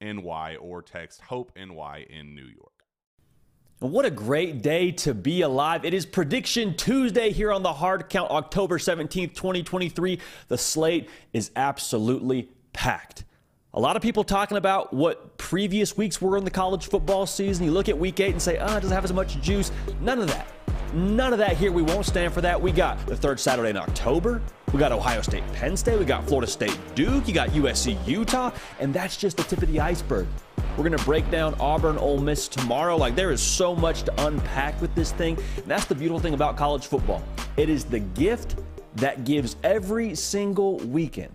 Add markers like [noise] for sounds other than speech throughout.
NY or text Hope NY in New York. What a great day to be alive. It is Prediction Tuesday here on the Hard Count, October 17th, 2023. The slate is absolutely packed. A lot of people talking about what previous weeks were in the college football season. You look at week eight and say, oh, it doesn't have as much juice. None of that. None of that here. We won't stand for that. We got the third Saturday in October. We got Ohio State, Penn State. We got Florida State, Duke. You got USC, Utah. And that's just the tip of the iceberg. We're going to break down Auburn, Ole Miss tomorrow. Like, there is so much to unpack with this thing. And that's the beautiful thing about college football. It is the gift that gives every single weekend.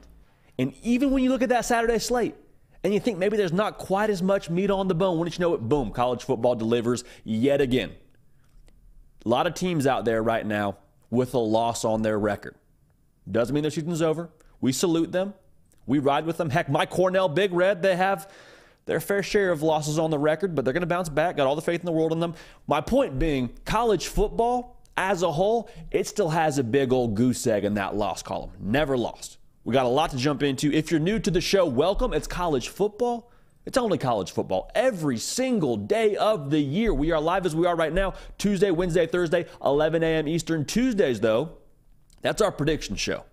And even when you look at that Saturday slate, and you think maybe there's not quite as much meat on the bone, wouldn't you know it? Boom, college football delivers yet again. A lot of teams out there right now with a loss on their record. Doesn't mean their season's over. We salute them. We ride with them. Heck, my Cornell Big Red, they have their fair share of losses on the record, but they're going to bounce back. Got all the faith in the world in them. My point being, college football as a whole, it still has a big old goose egg in that loss column. Never lost. We got a lot to jump into. If you're new to the show, welcome. It's college football. It's only college football every single day of the year. We are live as we are right now, Tuesday, Wednesday, Thursday, 11 a.m. Eastern. Tuesdays, though, that's our prediction show.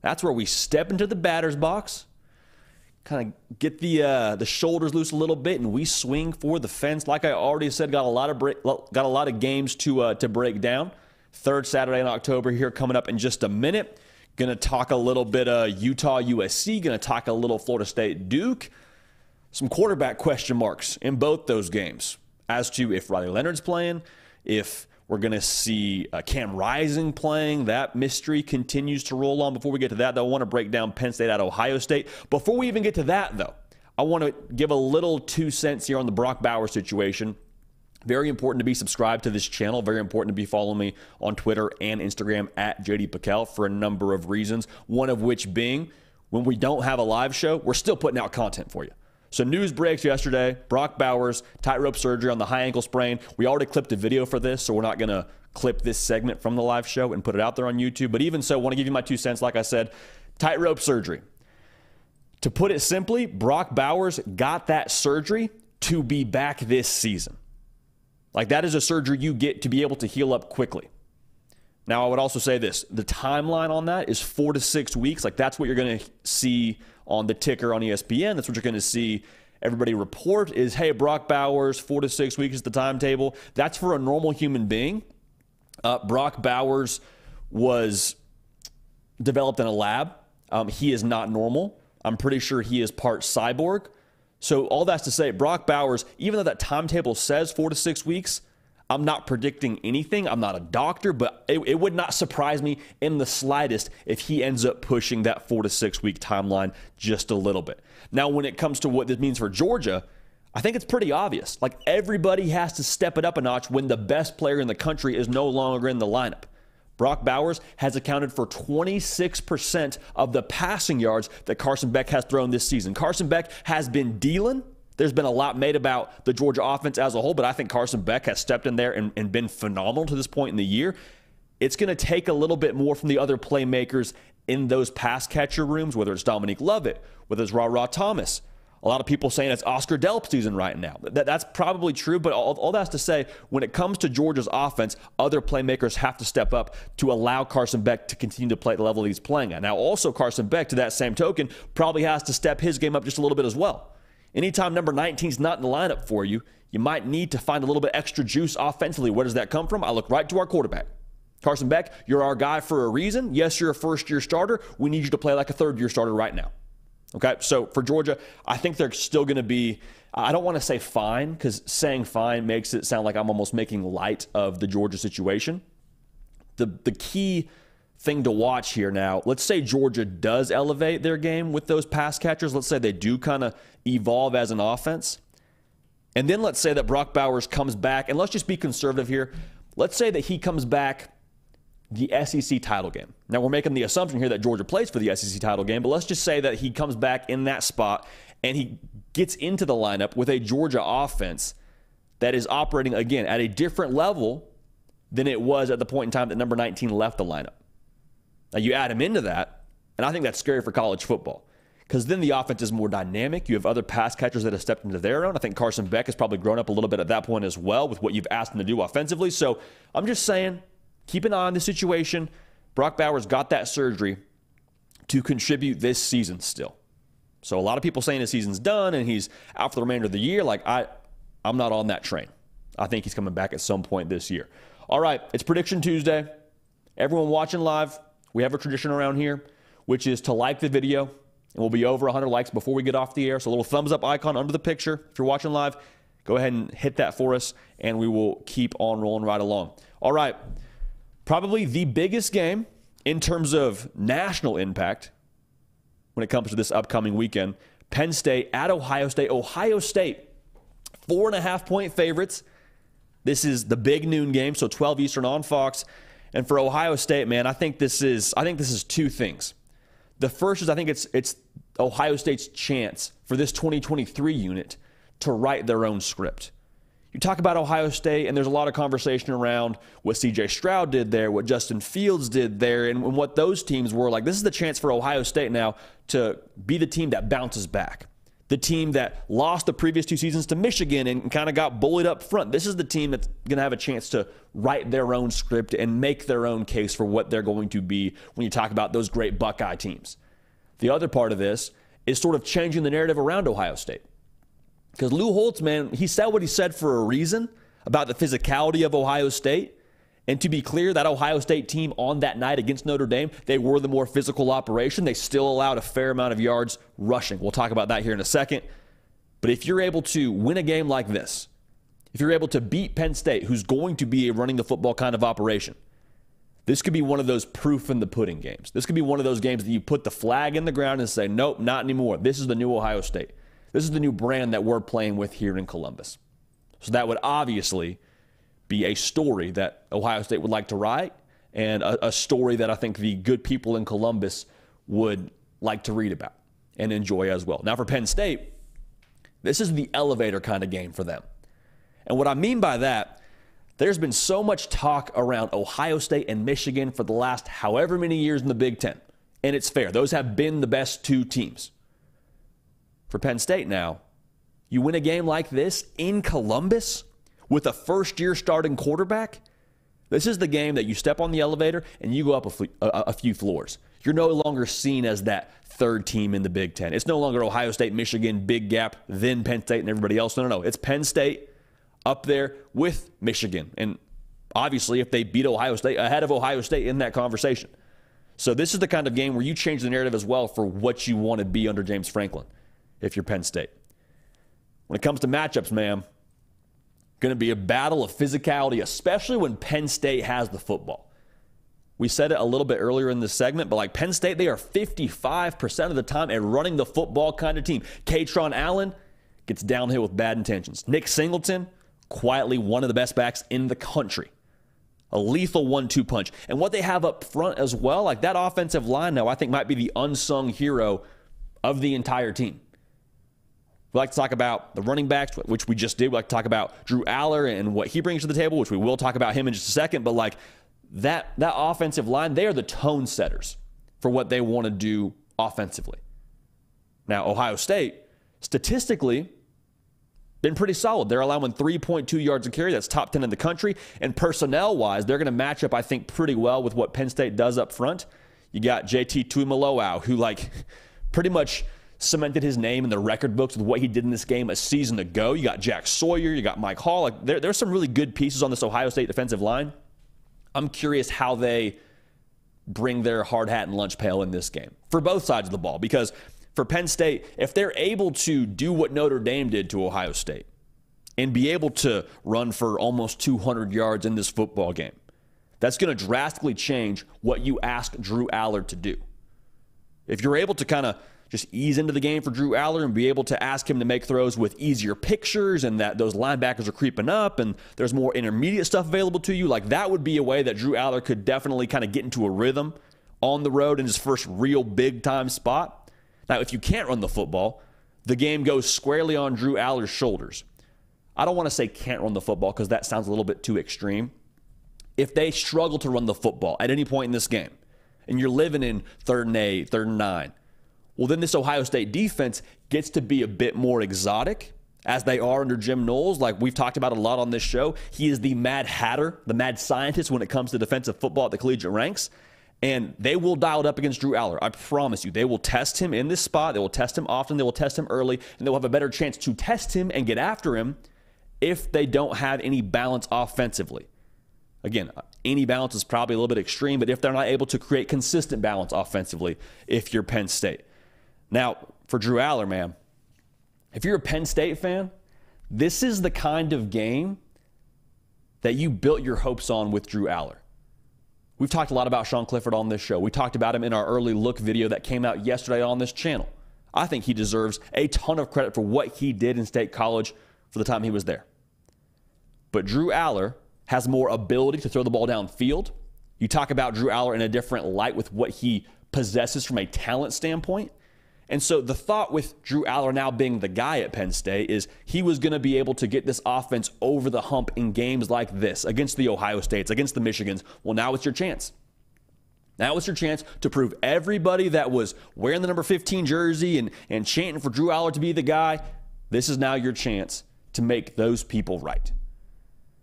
That's where we step into the batter's box, kind of get the uh, the shoulders loose a little bit, and we swing for the fence. Like I already said, got a lot of break, got a lot of games to uh, to break down. Third Saturday in October here coming up in just a minute. Going to talk a little bit of Utah USC. Going to talk a little Florida State Duke some quarterback question marks in both those games as to if Riley Leonard's playing, if we're going to see uh, Cam Rising playing. That mystery continues to roll on. Before we get to that, though, I want to break down Penn State at Ohio State. Before we even get to that, though, I want to give a little two cents here on the Brock Bowers situation. Very important to be subscribed to this channel. Very important to be following me on Twitter and Instagram at JD PicKell for a number of reasons. One of which being when we don't have a live show, we're still putting out content for you. So news breaks yesterday. Brock Bowers, tightrope surgery on the high ankle sprain. We already clipped a video for this, so we're not going to clip this segment from the live show and put it out there on YouTube. But even so, I want to give you my two cents. Like I said, tightrope surgery. To put it simply, Brock Bowers got that surgery to be back this season. Like that is a surgery you get to be able to heal up quickly. Now, I would also say this the timeline on that is four to six weeks. Like that's what you're going to see on the ticker on ESPN. That's what you're going to see everybody report is, hey, Brock Bowers, four to six weeks is the timetable. That's for a normal human being. Uh, Brock Bowers was developed in a lab. Um, he is not normal. I'm pretty sure he is part cyborg. So all that's to say, Brock Bowers, even though that timetable says four to six weeks, I'm not predicting anything. I'm not a doctor, but it, it, would not surprise me in the slightest if he ends up pushing that four to six week timeline just a little bit. Now, when it comes to what this means for Georgia, I think it's pretty obvious. Like everybody has to step it up a notch when the best player in the country is no longer in the lineup. Brock Bowers has accounted for 26% of the passing yards that Carson Beck has thrown this season. Carson Beck has been dealing. There's been a lot made about the Georgia offense as a whole, but I think Carson Beck has stepped in there and, and been phenomenal to this point in the year. It's going to take a little bit more from the other playmakers in those pass catcher rooms, whether it's Dominic Lovett, whether it's Ra Ra Thomas, a lot of people saying it's Oscar Delp season right now. That, that's probably true, but all, all that's to say, when it comes to Georgia's offense, other playmakers have to step up to allow Carson Beck to continue to play at the level he's playing at. Now, also, Carson Beck, to that same token, probably has to step his game up just a little bit as well. Anytime number 19 is not in the lineup for you, you might need to find a little bit extra juice offensively. Where does that come from? I look right to our quarterback. Carson Beck, you're our guy for a reason. Yes, you're a first year starter. We need you to play like a third year starter right now. Okay, so for Georgia, I think they're still going to be. I don't want to say fine because saying fine makes it sound like I'm almost making light of the Georgia situation. The the key thing to watch here now. Let's say Georgia does elevate their game with those pass catchers. Let's say they do kind of evolve as an offense. And then let's say that Brock Bowers comes back, and let's just be conservative here. Let's say that he comes back the SEC title game. Now, we're making the assumption here that Georgia plays for the SEC title game, but let's just say that he comes back in that spot and he gets into the lineup with a Georgia offense that is operating, again, at a different level than it was at the point in time that number 19 left the lineup. Now, you add him into that, and I think that's scary for college football because then the offense is more dynamic. You have other pass catchers that have stepped into their own. I think Carson Beck has probably grown up a little bit at that point as well with what you've asked him to do offensively. So I'm just saying, keep an eye on the situation. Brock Bowers got that surgery to contribute this season still. So a lot of people saying his season's done and he's out for the remainder of the year. Like I, I'm not on that train. I think he's coming back at some point this year. All right, it's prediction Tuesday. Everyone watching live, we have a tradition around here, which is to like the video. And we'll be over 100 likes before we get off the air. So a little thumbs up icon under the picture. If you're watching live, go ahead and hit that for us, and we will keep on rolling right along. All right probably the biggest game in terms of national impact when it comes to this upcoming weekend. Penn State at Ohio State. Ohio State, four and a half point favorites. This is the big noon game, so 12 Eastern on Fox. And for Ohio State, man, I think this is I think this is two things. The first is I think it's it's Ohio State's chance for this 2023 unit to write their own script you talk about Ohio State, and there's a lot of conversation around what CJ Stroud did there, what Justin Fields did there, and, and what those teams were like. This is the chance for Ohio State now to be the team that bounces back. The team that lost the previous two seasons to Michigan and kind of got bullied up front. This is the team that's going to have a chance to write their own script and make their own case for what they're going to be when you talk about those great Buckeye teams. The other part of this is sort of changing the narrative around Ohio State. Because Lou Holtz, man, he said what he said for a reason about the physicality of Ohio State. And to be clear, that Ohio State team on that night against Notre Dame, they were the more physical operation. They still allowed a fair amount of yards rushing. We'll talk about that here in a second. But if you're able to win a game like this, if you're able to beat Penn State, who's going to be a running the football kind of operation, this could be one of those proof in the pudding games. This could be one of those games that you put the flag in the ground and say, nope, not anymore. This is the new Ohio State. This is the new brand that we're playing with here in Columbus. So that would obviously be a story that Ohio State would like to write and a, a story that I think the good people in Columbus would like to read about and enjoy as well. Now, for Penn State, this is the elevator kind of game for them. And what I mean by that, there's been so much talk around Ohio State and Michigan for the last however many years in the Big Ten. And it's fair. Those have been the best two teams for Penn State now. You win a game like this in Columbus with a first year starting quarterback. This is the game that you step on the elevator and you go up a, a, a few floors. You're no longer seen as that third team in the Big Ten. It's no longer Ohio State, Michigan, big gap, then Penn State and everybody else. No, no, no. It's Penn State up there with Michigan. And obviously, if they beat Ohio State, ahead of Ohio State in that conversation. So this is the kind of game where you change the narrative as well for what you want to be under James Franklin if you're Penn State. When it comes to matchups, man, going to be a battle of physicality, especially when Penn State has the football. We said it a little bit earlier in this segment, but like Penn State, they are 55% of the time a running the football kind of team. Kaytron Allen gets downhill with bad intentions. Nick Singleton, quietly one of the best backs in the country. A lethal one two punch. And what they have up front as well, like that offensive line now, I think might be the unsung hero of the entire team. We like to talk about the running backs, which we just did. We like to talk about Drew Allar and what he brings to the table, which we will talk about him in just a second. But like that that offensive line, they are the tone setters for what they want to do offensively. Now, Ohio State, statistically, been pretty solid. They're allowing 3.2 yards a carry. That's top 10 in the country. And personnel wise, they're going to match up, I think, pretty well with what Penn State does up front. You got JT Tuimoloau, who, like, [laughs] pretty much cemented his name in the record books with what he did in this game a season ago. You got Jack Sawyer, you got Mike Hall. Like, there, there's some really good pieces on this Ohio State defensive line. I'm curious how they bring their hard hat and lunch pail in this game for both sides of the ball because for Penn State, if they're able to do what Notre Dame did to Ohio State and be able to run for almost 200 yards in this football game, that's going to drastically change what you ask Drew Allar to do. If you're able to kind of just ease into the game for Drew Allar and be able to ask him to make throws with easier pictures and that those linebackers are creeping up and there's more intermediate stuff available to you. Like that would be a way that Drew Allar could definitely kind of get into a rhythm on the road in his first real big time spot. Now, if you can't run the football, the game goes squarely on Drew Allar's shoulders. I don't want to say can't run the football because that sounds a little bit too extreme. If they struggle to run the football at any point in this game, and you're living in third and eight, third and nine, well, then this Ohio State defense gets to be a bit more exotic as they are under Jim Knowles. Like we've talked about a lot on this show, he is the mad hatter, the mad scientist when it comes to defensive football at the collegiate ranks. And they will dial it up against Drew Allar. I promise you. They will test him in this spot. They will test him often. They will test him early. And they'll have a better chance to test him and get after him if they don't have any balance offensively. Again, any balance is probably a little bit extreme, but if they're not able to create consistent balance offensively, if you're Penn State. Now, for Drew Allar, man, if you're a Penn State fan, this is the kind of game that you built your hopes on with Drew Allar. We've talked a lot about Sean Clifford on this show. We talked about him in our early look video that came out yesterday on this channel. I think he deserves a ton of credit for what he did in State College for the time he was there. But Drew Allar has more ability to throw the ball downfield. You talk about Drew Allar in a different light with what he possesses from a talent standpoint. And so the thought with Drew Allar now being the guy at Penn State is he was going to be able to get this offense over the hump in games like this against the Ohio States, against the Michigans. Well, now it's your chance. Now it's your chance to prove everybody that was wearing the number 15 jersey and, and chanting for Drew Allar to be the guy. This is now your chance to make those people right.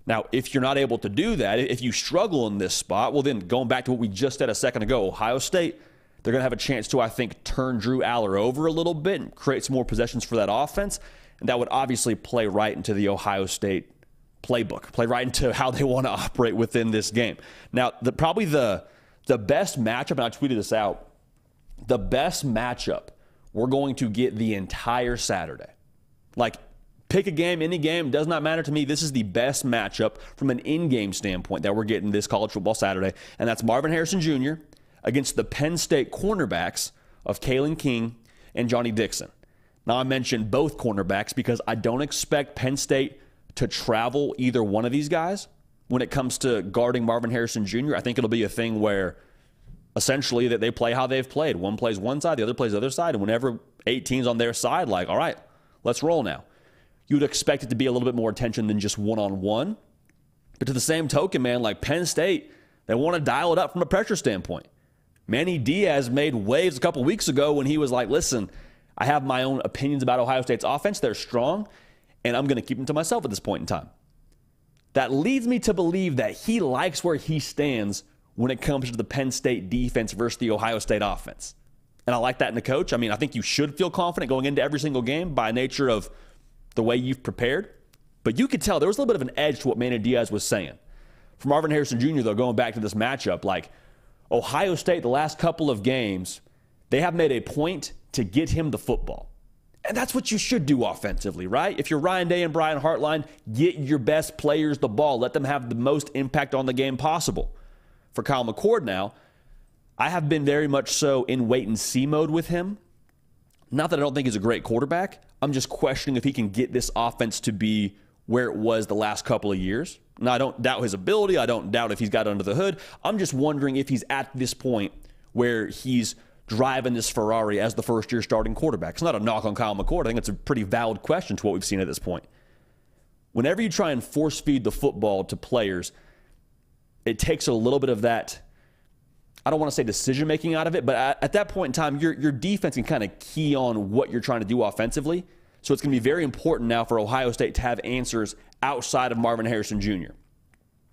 Now, if you're not able to do that, if you struggle in this spot, well, then going back to what we just said a second ago, Ohio State they're going to have a chance to, I think, turn Drew Allar over a little bit and create some more possessions for that offense. And that would obviously play right into the Ohio State playbook, play right into how they want to operate within this game. Now, the, probably the, the best matchup, and I tweeted this out, the best matchup we're going to get the entire Saturday. Like, pick a game, any game, does not matter to me. This is the best matchup from an in game standpoint that we're getting this college football Saturday, and that's Marvin Harrison Jr against the Penn State cornerbacks of Kalen King and Johnny Dixon. Now, I mentioned both cornerbacks because I don't expect Penn State to travel either one of these guys when it comes to guarding Marvin Harrison Jr. I think it'll be a thing where essentially that they play how they've played. One plays one side, the other plays the other side, and whenever 18's on their side, like, all right, let's roll now. You'd expect it to be a little bit more attention than just one on one. But to the same token, man, like Penn State, they want to dial it up from a pressure standpoint. Manny Diaz made waves a couple weeks ago when he was like, listen, I have my own opinions about Ohio State's offense. They're strong, and I'm going to keep them to myself at this point in time. That leads me to believe that he likes where he stands when it comes to the Penn State defense versus the Ohio State offense. And I like that in the coach. I mean, I think you should feel confident going into every single game by nature of the way you've prepared. But you could tell there was a little bit of an edge to what Manny Diaz was saying. For Marvin Harrison Jr., though, going back to this matchup, like Ohio State, the last couple of games, they have made a point to get him the football. And that's what you should do offensively, right? If you're Ryan Day and Brian Hartline, get your best players the ball. Let them have the most impact on the game possible. For Kyle McCord now, I have been very much so in wait and see mode with him. Not that I don't think he's a great quarterback. I'm just questioning if he can get this offense to be where it was the last couple of years. Now, I don't doubt his ability. I don't doubt if he's got under the hood. I'm just wondering if he's at this point where he's driving this Ferrari as the first year starting quarterback. It's not a knock on Kyle McCord. I think it's a pretty valid question to what we've seen at this point. Whenever you try and force feed the football to players, it takes a little bit of that. I don't want to say decision making out of it, but at, at that point in time, your, your defense can kind of key on what you're trying to do offensively. So it's going to be very important now for Ohio State to have answers outside of Marvin Harrison Jr.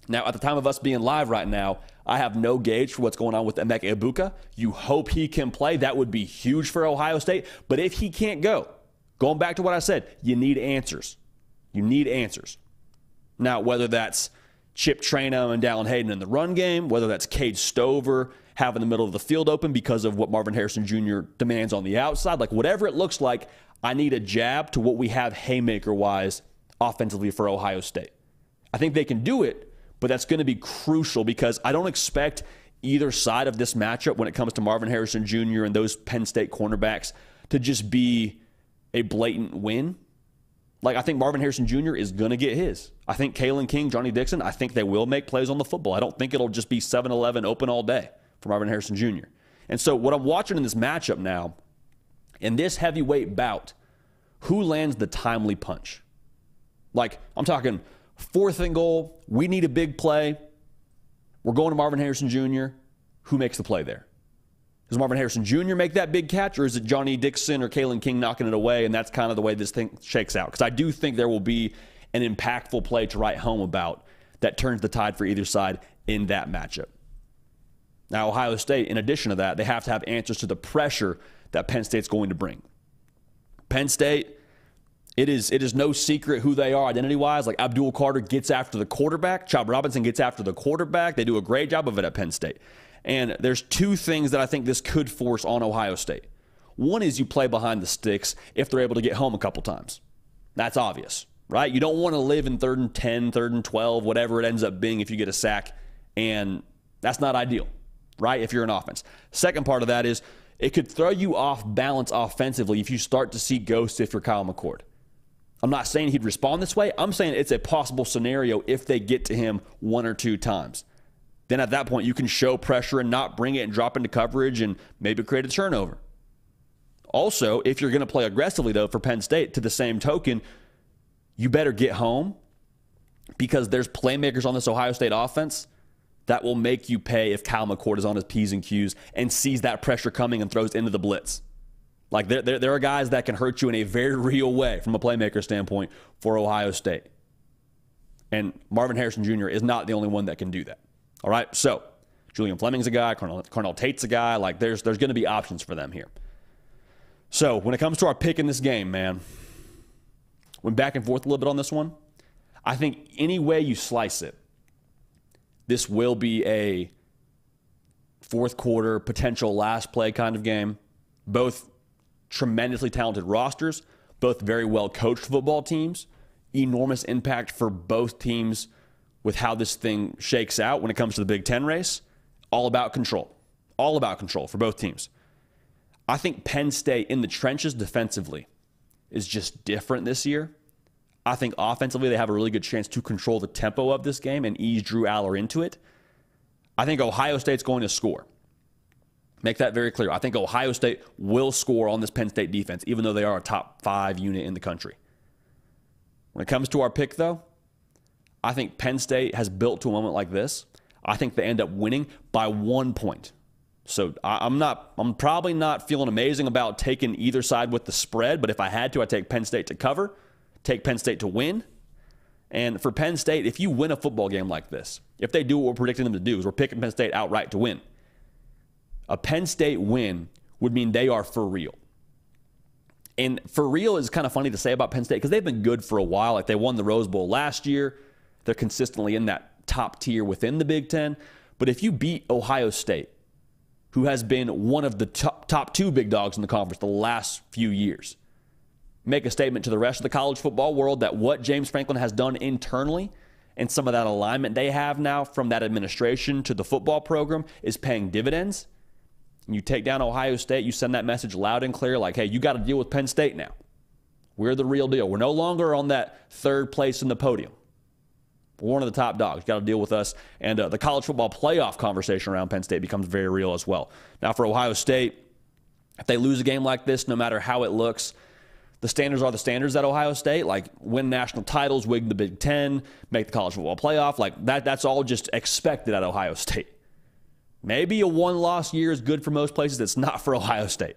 Now, at the time of us being live right now, I have no gauge for what's going on with Emeka Egbuka. You hope he can play. That would be huge for Ohio State. But if he can't go, going back to what I said, you need answers. You need answers. Now, whether that's Chip Trayanum and Dallan Hayden in the run game, whether that's Cade Stover having the middle of the field open because of what Marvin Harrison Jr. demands on the outside, like whatever it looks like, I need a jab to what we have haymaker wise offensively for Ohio State. I think they can do it, but that's going to be crucial because I don't expect either side of this matchup when it comes to Marvin Harrison Jr. and those Penn State cornerbacks to just be a blatant win. Like, I think Marvin Harrison Jr. is going to get his. I think Kalen King, Johnny Dixon, I think they will make plays on the football. I don't think it'll just be 7 11 open all day for Marvin Harrison Jr. And so, what I'm watching in this matchup now in this heavyweight bout, who lands the timely punch? Like, I'm talking fourth and goal, we need a big play. We're going to Marvin Harrison Jr. Who makes the play there? Does Marvin Harrison Jr. make that big catch, or is it Johnny Dixon or Kalen King knocking it away? And that's kind of the way this thing shakes out. Because I do think there will be an impactful play to write home about that turns the tide for either side in that matchup. Now, Ohio State, in addition to that, they have to have answers to the pressure that Penn State's going to bring. Penn State, it is it is no secret who they are identity wise. Like Abdul Carter gets after the quarterback, Chop Robinson gets after the quarterback. They do a great job of it at Penn State. And there's two things that I think this could force on Ohio State. One is you play behind the sticks if they're able to get home a couple times. That's obvious, right? You don't want to live in third and 10, third and 12, whatever it ends up being if you get a sack. And that's not ideal, right? If you're an offense. Second part of that is it could throw you off balance offensively if you start to see ghosts if you're Kyle McCord. I'm not saying he'd respond this way. I'm saying it's a possible scenario if they get to him one or two times. Then at that point, you can show pressure and not bring it and drop into coverage and maybe create a turnover. Also, if you're going to play aggressively, though, for Penn State, to the same token, you better get home because there's playmakers on this Ohio State offense that will make you pay if Kyle McCord is on his P's and Q's and sees that pressure coming and throws into the blitz. Like there, there, there are guys that can hurt you in a very [laughs] real way from a playmaker standpoint for Ohio State. And Marvin Harrison Jr. is not the only one that can do that. All right. So Julian Fleming's a guy, Carnell, Carnell Tate's a guy. Like there's there's going to be options for them here. So when it comes to our pick in this game, man, went back and forth a little bit on this one. I think any way you slice it, this will be a fourth quarter potential last play kind of game. Both tremendously talented rosters, both very well coached football teams. Enormous impact for both teams with how this thing shakes out when it comes to the Big Ten race. All about control. All about control for both teams. I think Penn State in the trenches defensively is just different this year. I think offensively, they have a really good chance to control the tempo of this game and ease Drew Allar into it. I think Ohio State's going to score. Make that very clear. I think Ohio State will score on this Penn State defense, even though they are a top five unit in the country. When it comes to our pick, though, I think Penn State has built to a moment like this. I think they end up winning by one point. So I'm not. I'm probably not feeling amazing about taking either side with the spread. But if I had to, I'd take Penn State to cover take Penn State to win. And for Penn State, if you win a football game like this, if they do what we're predicting them to do, is we're picking Penn State outright to win. A Penn State win would mean they are for real. And for real is kind of funny to say about Penn State because they've been good for a while. Like they won the Rose Bowl last year. They're consistently in that top tier within the Big Ten. But if you beat Ohio State who has been one of the top, top two big dogs in the conference the last few years, make a statement to the rest of the college football world that what James Franklin has done internally and some of that alignment they have now from that administration to the football program is paying dividends. You take down Ohio State, you send that message loud and clear like, hey, you got to deal with Penn State now. We're the real deal. We're no longer on that third place in the podium. We're one of the top dogs. Got to deal with us. And uh, the college football playoff conversation around Penn State becomes very real as well. Now, for Ohio State, if they lose a game like this, no matter how it looks, the standards are the standards at Ohio State, like win national titles, win the Big Ten, make the college football playoff. Like that, that's all just expected at Ohio State. Maybe a one loss year is good for most places. It's not for [laughs] Ohio State.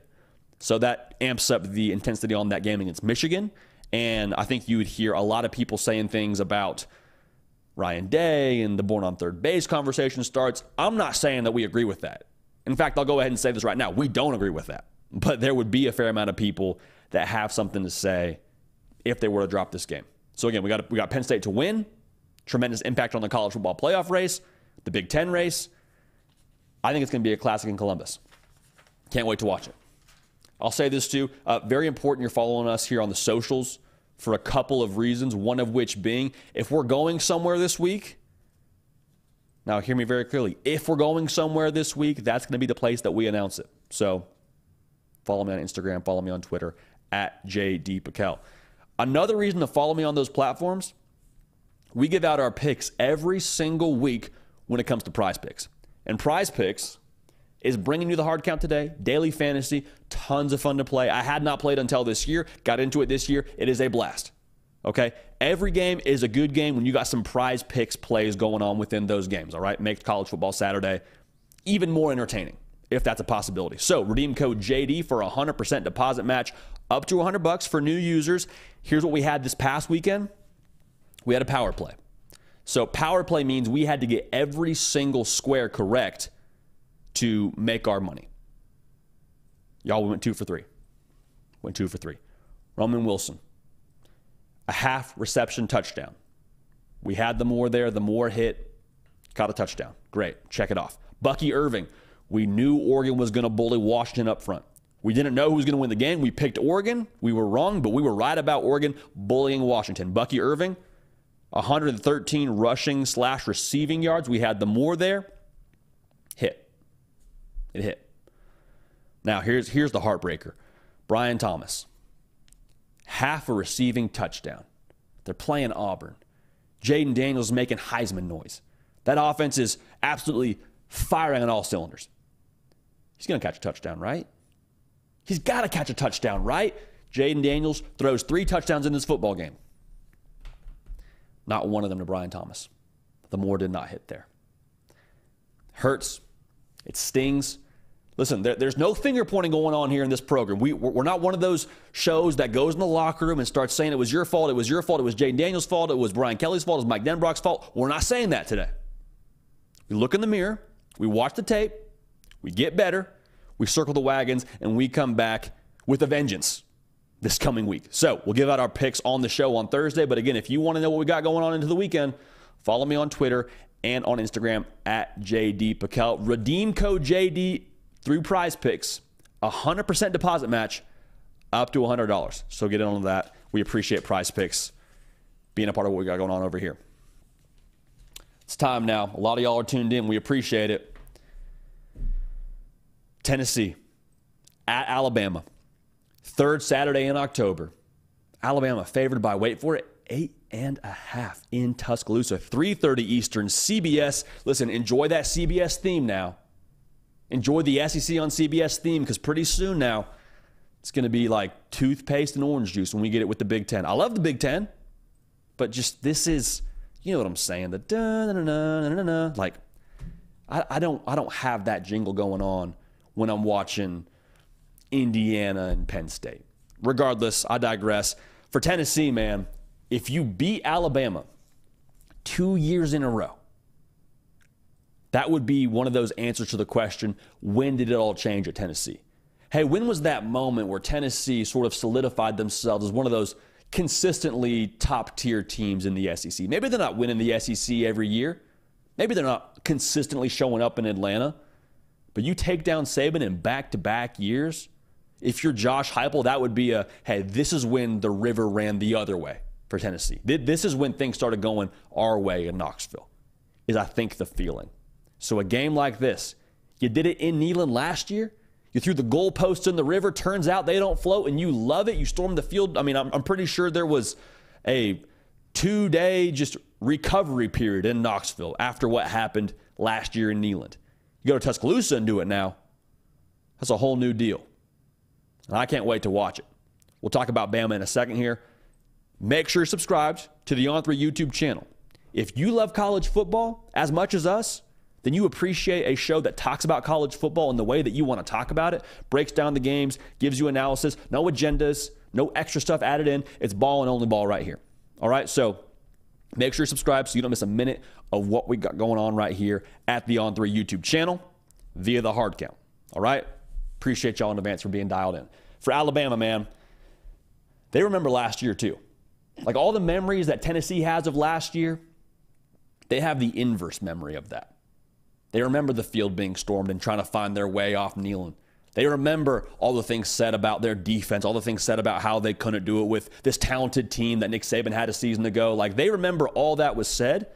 So that amps up the intensity on that game against Michigan. And I think you would hear a lot of people saying things about Ryan Day and the born on third base conversation starts. I'm not saying that we agree with that. In fact, I'll go ahead and say this right now. We don't agree with that. But there would be a fair amount of people that have something to say if they were to drop this game. So again, we got we got Penn State to win, tremendous impact on the college football playoff race, the Big Ten race. I think it's going to be a classic in Columbus. Can't wait to watch it. I'll say this too. Uh, very important. You're following us here on the socials for a couple of reasons. One of which being, if we're going somewhere this week. Now, hear me very clearly. If we're going somewhere this week, that's going to be the place that we announce it. So, follow me on Instagram. Follow me on Twitter at JD PicKell. Another reason to follow me on those platforms, we give out our picks every single week when it comes to prize picks. And prize picks is bringing you the hard count today, daily fantasy, tons of fun to play. I had not played until this year, got into it this year. It is a blast. Okay? Every game is a good game when you got some prize picks plays going on within those games, all right? Make college football Saturday even more entertaining if that's a possibility. So, redeem code JD for a 100% deposit match up to 100 bucks for new users. Here's what we had this past weekend. We had a power play. So, power play means we had to get every single square correct to make our money. Y'all, we went two for three. Went two for three. Roman Wilson, a half reception touchdown. We had the more there, the more hit, got a touchdown. Great. Check it off. Bucky Irving, we knew Oregon was going to bully Washington up front. We didn't know who was going to win the game. We picked Oregon. We were wrong, but we were right about Oregon bullying Washington. Bucky Irving, 113 rushing slash receiving yards. We had the more there. Hit. It hit. Now here's here's the heartbreaker. Brian Thomas. Half a receiving touchdown. They're playing Auburn. Jayden Daniels making Heisman noise. That offense is absolutely firing on all cylinders. He's going to catch a touchdown, right? He's got to catch a touchdown, right? Jayden Daniels throws three touchdowns in this football game. Not one of them to Brian Thomas. The more did not hit there. Hurts. It stings. Listen, there, there's no finger pointing going on here in this program. We, we're not one of those shows that goes in the locker room and starts saying it was your fault, it was your fault, it was Jayden Daniels' fault, it was Brian Kelly's fault, it was Mike Denbrock's fault. We're not saying that today. We look in the mirror, we watch the tape, we get better, we circle the wagons, and we come back with a vengeance this coming week. So we'll give out our picks on the show on Thursday. But again, if you want to know what we got going on into the weekend, follow me on Twitter and on Instagram at JD PicKell. Redeem code JD through prize picks, 100% deposit match up to $100. So get in on that. We appreciate prize picks being a part of what we got going on over here. It's time now. A lot of y'all are tuned in. We appreciate it. Tennessee at Alabama. Third Saturday in October. Alabama favored by, wait for it, eight and a half in Tuscaloosa. 3.30 Eastern, CBS. Listen, enjoy that CBS theme now. Enjoy the SEC on CBS theme because pretty soon now it's going to be like toothpaste and orange juice when we get it with the Big Ten. I love the Big Ten, but just this is, you know what I'm saying? The da da da da da da. Like, I don't I don't have that jingle going on when I'm watching Indiana and Penn State. Regardless, I digress. For Tennessee, man, if you beat Alabama two years in a row, that would be one of those answers to the question when did it all change at Tennessee? Hey, when was that moment where Tennessee sort of solidified themselves as one of those consistently top tier teams in the SEC? Maybe they're not winning the SEC every year. Maybe they're not consistently showing up in Atlanta. But you take down Saban in back to back years. If you're Josh Heupel, that would be a hey, this is when the river ran the other way for Tennessee. This is when things started going our way in Knoxville, is I think the feeling. So a game like this, you did it in Neyland last year. You threw the goalposts in the river. Turns out they don't float, and you love it. You stormed the field. I mean, I'm, I'm pretty sure there was a two day just recovery period in Knoxville after what happened last year in Neyland. You go to Tuscaloosa and do it now. That's a whole new deal. And I can't wait to watch it. We'll talk about Bama in a second here. Make sure you're subscribed to the On3 YouTube channel. If you love college football as much as us, then you appreciate a show that talks about college football in the way that you want to talk about it, breaks down the games, gives you analysis, no agendas, no extra stuff added in. It's ball and only ball right here. All right, so make sure you subscribe so you don't miss a minute of what we got going on right here at the On3 YouTube channel via the hard count. All right, appreciate y'all in advance for being dialed in. For Alabama, man, they remember last year too. Like all the memories that Tennessee has of last year, they have the inverse memory of that. They remember the field being stormed and trying to find their way off Neyland. They remember all the things said about their defense, all the things said about how they couldn't do it with this talented team that Nick Saban had a season ago. Like they remember all that was said.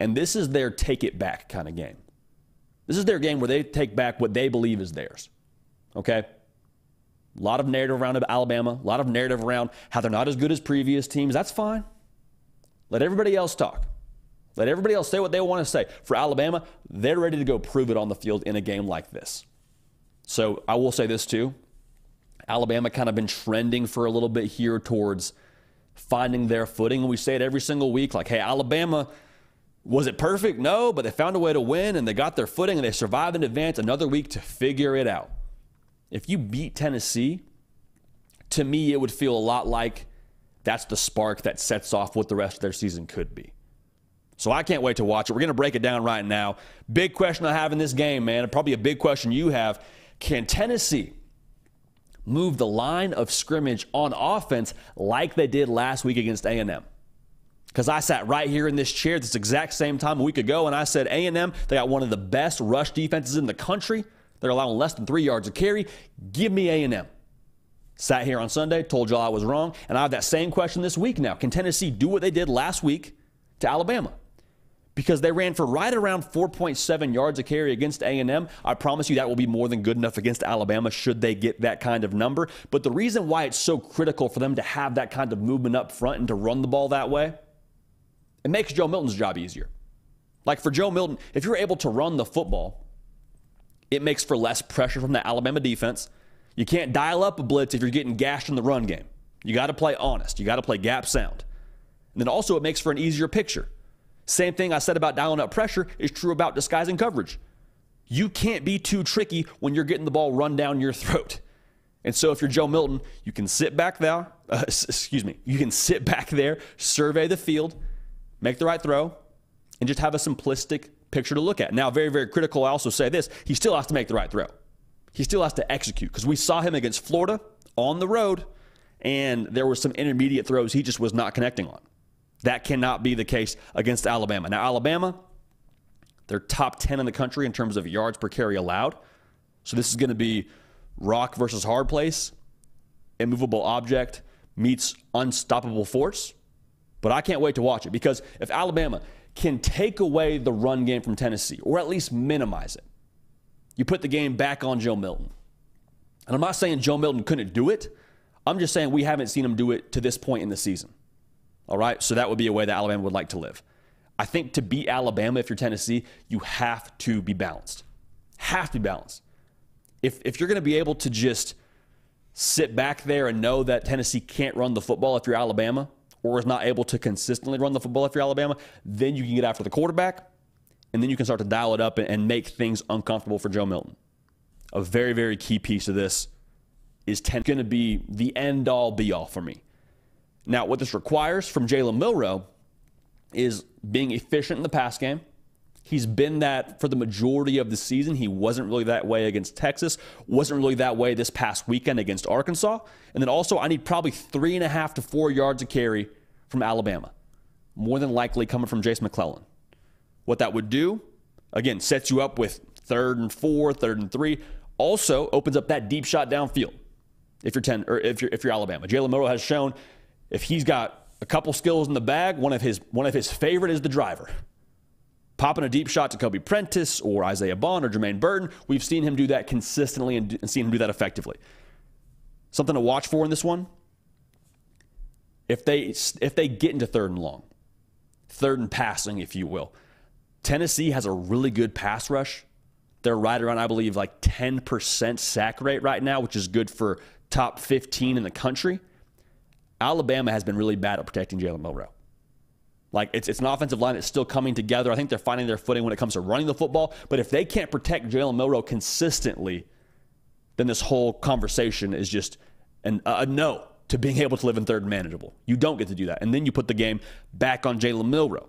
And this is their take it back kind of game. This is their game where they take back what they believe is theirs. Okay? A lot of narrative around Alabama, a lot of narrative around how they're not as good as previous teams. That's fine. Let everybody else talk. Let everybody else say what they want to say. For Alabama, they're ready to go prove it on the field in a game like this. So I will say this too. Alabama kind of been trending for a little bit here towards finding their footing. And we say it every single week like, hey, Alabama, was it perfect? No, but they found a way to win and they got their footing and they survived in advance another week to figure it out. If you beat Tennessee, to me, it would feel a lot like that's the spark that sets off what the rest of their season could be. So I can't wait to watch it. We're going to break it down right now. Big question I have in this game, man, probably a big question you have. Can Tennessee move the line of scrimmage on offense like they did last week against A&M? Because I sat right here in this chair this exact same time a week ago, and I said A&M, they got one of the best rush defenses in the country. They're allowing less than three yards a carry. Give me A&M. Sat here on Sunday, told y'all I was wrong, and I have that same question this week now. Can Tennessee do what they did last week to Alabama? Because they ran for right around 4.7 yards a carry against A&M. I promise you that will be more than good enough against Alabama should they get that kind of number. But the reason why it's so critical for them to have that kind of movement up front and to run the ball that way, it makes Joe Milton's job easier. Like for Joe Milton, if you're able to run the football, it makes for less pressure from the Alabama defense. You can't dial up a blitz if you're getting gashed in the run game. You got to play honest. You got to play gap sound. And then also it makes for an easier picture. Same thing I said about dialing up pressure is true about disguising coverage. You can't be too tricky when you're getting the ball run down your throat. And so if you're Joe Milton, you can sit back there, uh, [laughs] excuse me, you can sit back there, survey the field, make the right throw, and just have a simplistic picture to look at. Now, very, very critical, I also say this, he still has to make the right throw. He still has to execute because we saw him against Florida on the road, and there were some intermediate throws he just was not connecting on. That cannot be the case against Alabama. Now, Alabama, they're top 10 in the country in terms of yards per carry allowed. So this is going to be rock versus hard place, immovable object meets unstoppable force. But I can't wait to watch it because if Alabama can take away the run game from Tennessee, or at least minimize it, you put the game back on Joe Milton. And I'm not saying Joe Milton couldn't do it. I'm just saying we haven't seen him do it to this point in the season. All right. So that would be a way that Alabama would like to live. I think to beat Alabama, if you're Tennessee, you have to be balanced. Have to be balanced. If, if you're going to be able to just sit back there and know that Tennessee can't run the football if you're Alabama, or is not able to consistently run the football if you're Alabama, then you can get after the quarterback, and then you can start to dial it up and, and make things uncomfortable for Joe Milton. A very, very key piece of this is going to be the end all be all for me. Now, what this requires from Jalen Milroe is being efficient in the pass game. He's been that for the majority of the season. He wasn't really that way against Texas, wasn't really that way this past weekend against Arkansas. And then also, I need probably three and a half to four yards of carry from Alabama, more than likely coming from Jase McClellan. What that would do, again, sets you up with third and four, third and three. Also opens up that deep shot downfield. If you're ten or if you're if you're Alabama, Jalen Milroe has shown if he's got a couple skills in the bag, one of his one of his favorite is the driver. Popping a deep shot to Kobe Prentice or Isaiah Bond or Jermaine Burton, we've seen him do that consistently and, and seen him do that effectively. Something to watch for in this one. If they if they get into third and long, third and passing, if you will, Tennessee has a really good pass rush. They're right around, I believe, like 10% sack rate right now, which is good for top 15 in the country. Alabama has been really bad at protecting Jalen Milroe. Like it's it's an offensive line that's still coming together. I think they're finding their footing when it comes to running the football. But if they can't protect Jalen Milroe consistently, then this whole conversation is just an, a no to being able to live in third and manageable. You don't get to do that. And then you put the game back on Jalen Milroe.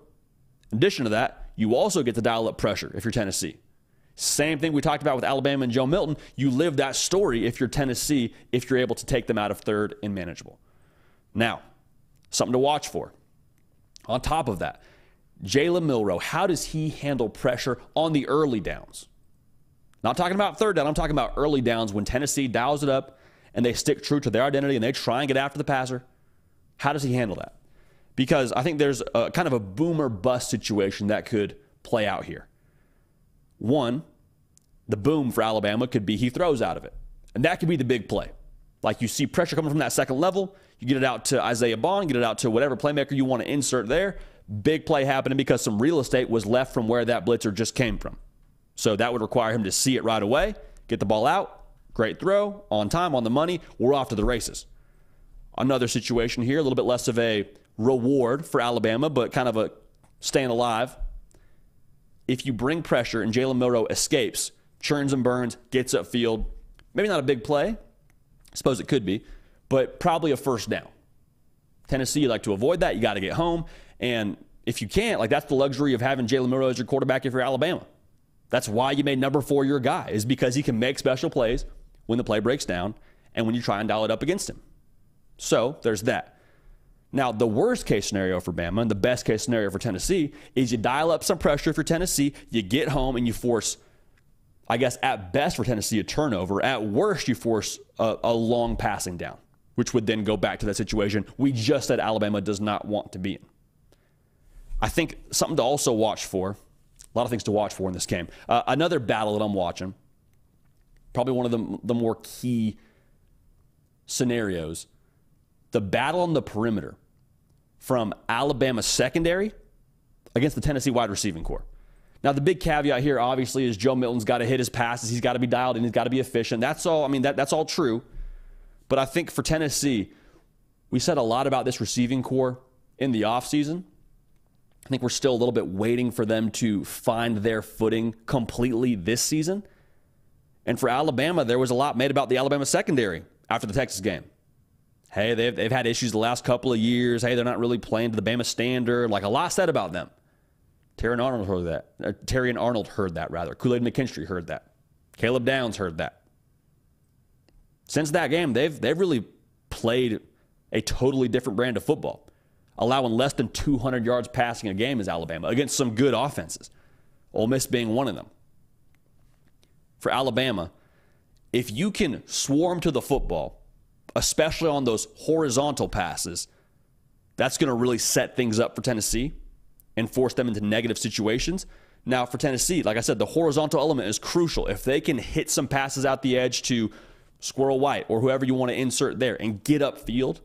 In addition to that, you also get to dial up pressure if you're Tennessee. Same thing we talked about with Alabama and Joe Milton. You live that story if you're Tennessee, if you're able to take them out of third and manageable. Now, something to watch for. On top of that, Jalen Milroe, how does he handle pressure on the early downs? Not talking about third down, I'm talking about early downs when Tennessee dials it up and they stick true to their identity and they try and get after the passer. How does he handle that? Because I think there's a kind of a boomer bust situation that could play out here. One, the boom for Alabama could be he throws out of it. And that could be the big play. Like you see pressure coming from that second level, you get it out to Isaiah Bond, get it out to whatever playmaker you want to insert there. Big play happening because some real estate was left from where that blitzer just came from. So that would require him to see it right away, get the ball out, great throw, on time, on the money. We're off to the races. Another situation here, a little bit less of a reward for Alabama, but kind of a staying alive. If you bring pressure and Jalen Milroe escapes, churns and burns, gets upfield, maybe not a big play, I suppose it could be, but probably a first down. Tennessee, you like to avoid that. You got to get home. And if you can't, like that's the luxury of having Jalen Milroe as your quarterback if you're Alabama. That's why you made number four your guy, is because he can make special plays when the play breaks down and when you try and dial it up against him. So there's that. Now, the worst case scenario for Bama and the best case scenario for Tennessee is you dial up some pressure for Tennessee, you get home and you force I guess at best for Tennessee, a turnover. At worst, you force a, a, long passing down, which would then go back to that situation we just said Alabama does not want to be in. I think something to also watch for, a lot of things to watch for in this game. Uh, another battle that I'm watching, probably one of the, the more key scenarios, the battle on the perimeter from Alabama secondary against the Tennessee wide receiving corps. Now, the big caveat here, obviously, is Joe Milton's got to hit his passes. He's got to be dialed in. He's got to be efficient. That's all. I mean, that, that's all true. But I think for Tennessee, we said a lot about this receiving corps in the offseason. I think we're still a little bit waiting for them to find their footing completely this season. And for Alabama, there was a lot made about the Alabama secondary after the Texas game. Hey, they've, they've had issues the last couple of years. Hey, they're not really playing to the Bama standard. Like a lot said about them. Terrion Arnold heard that. Uh, Terrion Arnold heard that, rather. Kool Aid McKinstry heard that. Caleb Downs heard that. Since that game, they've, they've really played a totally different brand of football, allowing less than 200 yards passing a game as Alabama against some good offenses, Ole Miss being one of them. For Alabama, if you can swarm to the football, especially on those horizontal passes, that's going to really set things up for Tennessee and force them into negative situations. Now, for Tennessee, like I said, the horizontal element is crucial. If they can hit some passes out the edge to Squirrel White or whoever you want to insert there and get upfield,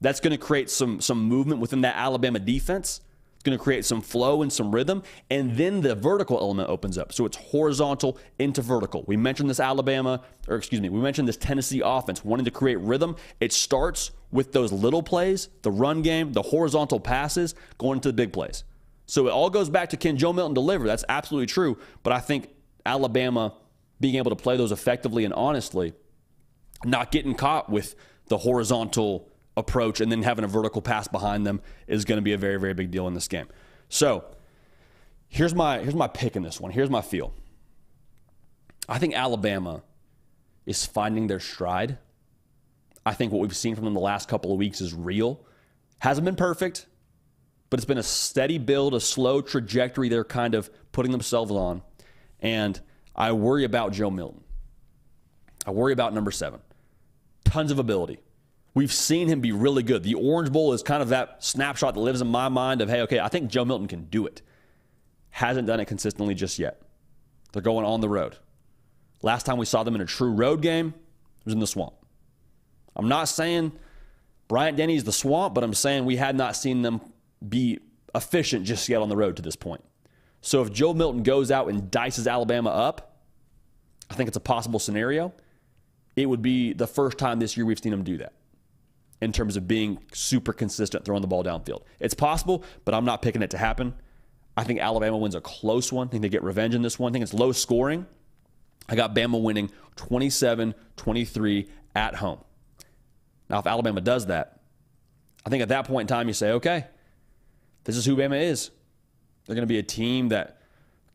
that's going to create some some movement within that Alabama defense. It's going to create some flow and some rhythm, and then the vertical element opens up. So it's horizontal into vertical. We mentioned this Alabama, or excuse me, we mentioned this Tennessee offense wanting to create rhythm. It starts with those little plays, the run game, the horizontal passes, going into the big plays. So it all goes back to can Joe Milton deliver? That's absolutely true. But I think Alabama being able to play those effectively and honestly, not getting caught with the horizontal approach and then having a vertical pass behind them is going to be a very, very big deal in this game. So here's my here's my pick in this one. Here's my feel. I think Alabama is finding their stride. I think what we've seen from them the last couple of weeks is real. Hasn't been perfect but it's been a steady build, a slow trajectory they're kind of putting themselves on. And I worry about Joe Milton. I worry about number seven. Tons of ability. We've seen him be really good. The Orange Bowl is kind of that snapshot that lives in my mind of, hey, okay, I think Joe Milton can do it. Hasn't done it consistently just yet. They're going on the road. Last time we saw them in a true road game it was in the swamp. I'm not saying Bryant Denny's the swamp, but I'm saying we had not seen them be efficient just yet on the road to this point. So if Joe Milton goes out and dices Alabama up, I think it's a possible scenario. It would be the first time this year we've seen him do that in terms of being super consistent throwing the ball downfield. It's possible, but I'm not picking it to happen. I think Alabama wins a close one. I think they get revenge in this one. I think it's low scoring. I got Bama winning 27 23 at home. Now, if Alabama does that, I think at that point in time, you say, okay, this is who Bama is. They're going to be a team that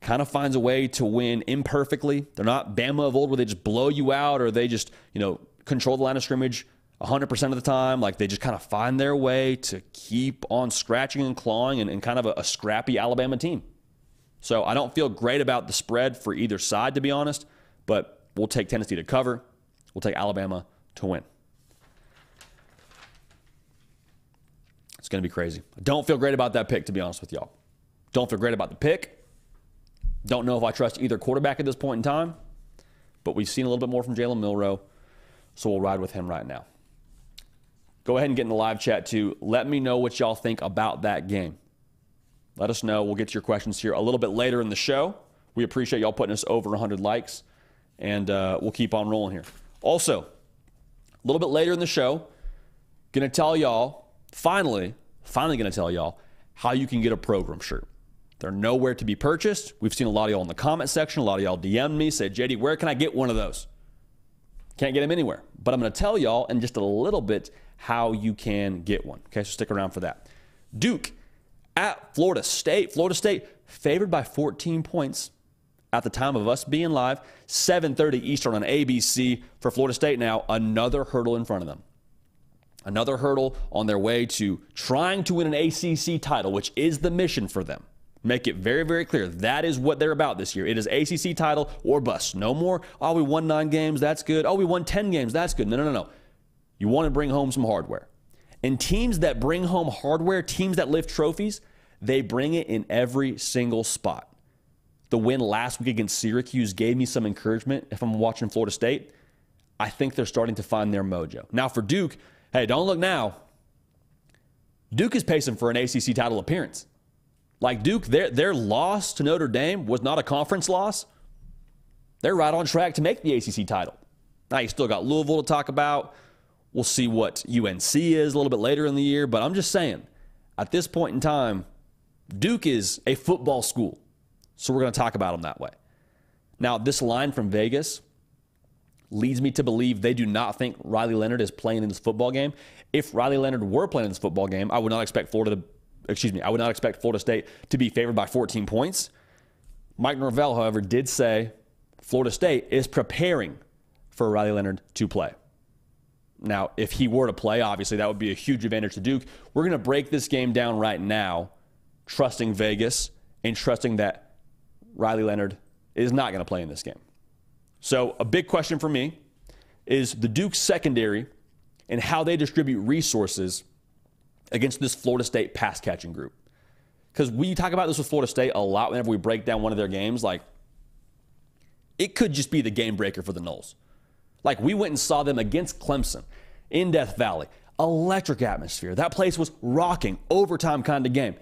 kind of finds a way to win imperfectly. They're not Bama of old where they just blow you out or they just, you know, control the line of scrimmage 100% of the time. Like they just kind of find their way to keep on scratching and clawing and, and kind of a, a scrappy Alabama team. So I don't feel great about the spread for either side, to be honest, but we'll take Tennessee to cover. We'll take Alabama to win. It's going to be crazy. I don't feel great about that pick, to be honest with y'all. Don't feel great about the pick. Don't know if I trust either quarterback at this point in time, but we've seen a little bit more from Jalen Milroe, so we'll ride with him right now. Go ahead and get in the live chat too. Let me know what y'all think about that game. Let us know. We'll get to your questions here a little bit later in the show. We appreciate y'all putting us over 100 likes, and uh, we'll keep on rolling here. Also, a little bit later in the show, gonna tell y'all finally, finally gonna tell y'all how you can get a program shirt. They're nowhere to be purchased. We've seen a lot of y'all in the comment section. A lot of y'all DM me, say, JD, where can I get one of those? Can't get them anywhere. But I'm going to tell y'all in just a little bit how you can get one. Okay, so stick around for that. Duke at Florida State. Florida State favored by 14 points at the time of us being live. 7:30 Eastern on ABC for Florida State. Now another hurdle in front of them. Another hurdle on their way to trying to win an ACC title, which is the mission for them. Make it very, very clear. That is what they're about this year. It is ACC title or bust. No more, oh, we won nine games. That's good. Oh, we won 10 games. That's good. No, no, no, no. You want to bring home some hardware. And teams that bring home hardware, teams that lift trophies, they bring it in every single spot. The win last week against Syracuse gave me some encouragement if I'm watching Florida State. I think they're starting to find their mojo. Now, for Duke, hey, don't look now. Duke is pacing for an ACC title appearance. Like Duke, their, their loss to Notre Dame was not a conference loss. They're right on track to make the ACC title. Now, you still got Louisville to talk about. We'll see what UNC is a little bit later in the year. But I'm just saying, at this point in time, Duke is a football school. So we're going to talk about them that way. Now, this line from Vegas leads me to believe they do not think Riley Leonard is playing in this football game. If Riley Leonard were playing in this football game, I would not expect Florida to excuse me, I would not expect Florida State to be favored by 14 points. Mike Norvell, however, did say Florida State is preparing for Riley Leonard to play. Now, if he were to play, obviously that would be a huge advantage to Duke. We're going to break this game down right now, trusting Vegas and trusting that Riley Leonard is not going to play in this game. So, a big question for me is the Duke secondary and how they distribute resources against this Florida State pass catching group. Because we talk about this with Florida State a lot whenever we break down one of their games. Like, it could just be the game breaker for the Noles. Like, we went and saw them against Clemson in Death Valley. Electric atmosphere. That place was rocking, overtime kind of game.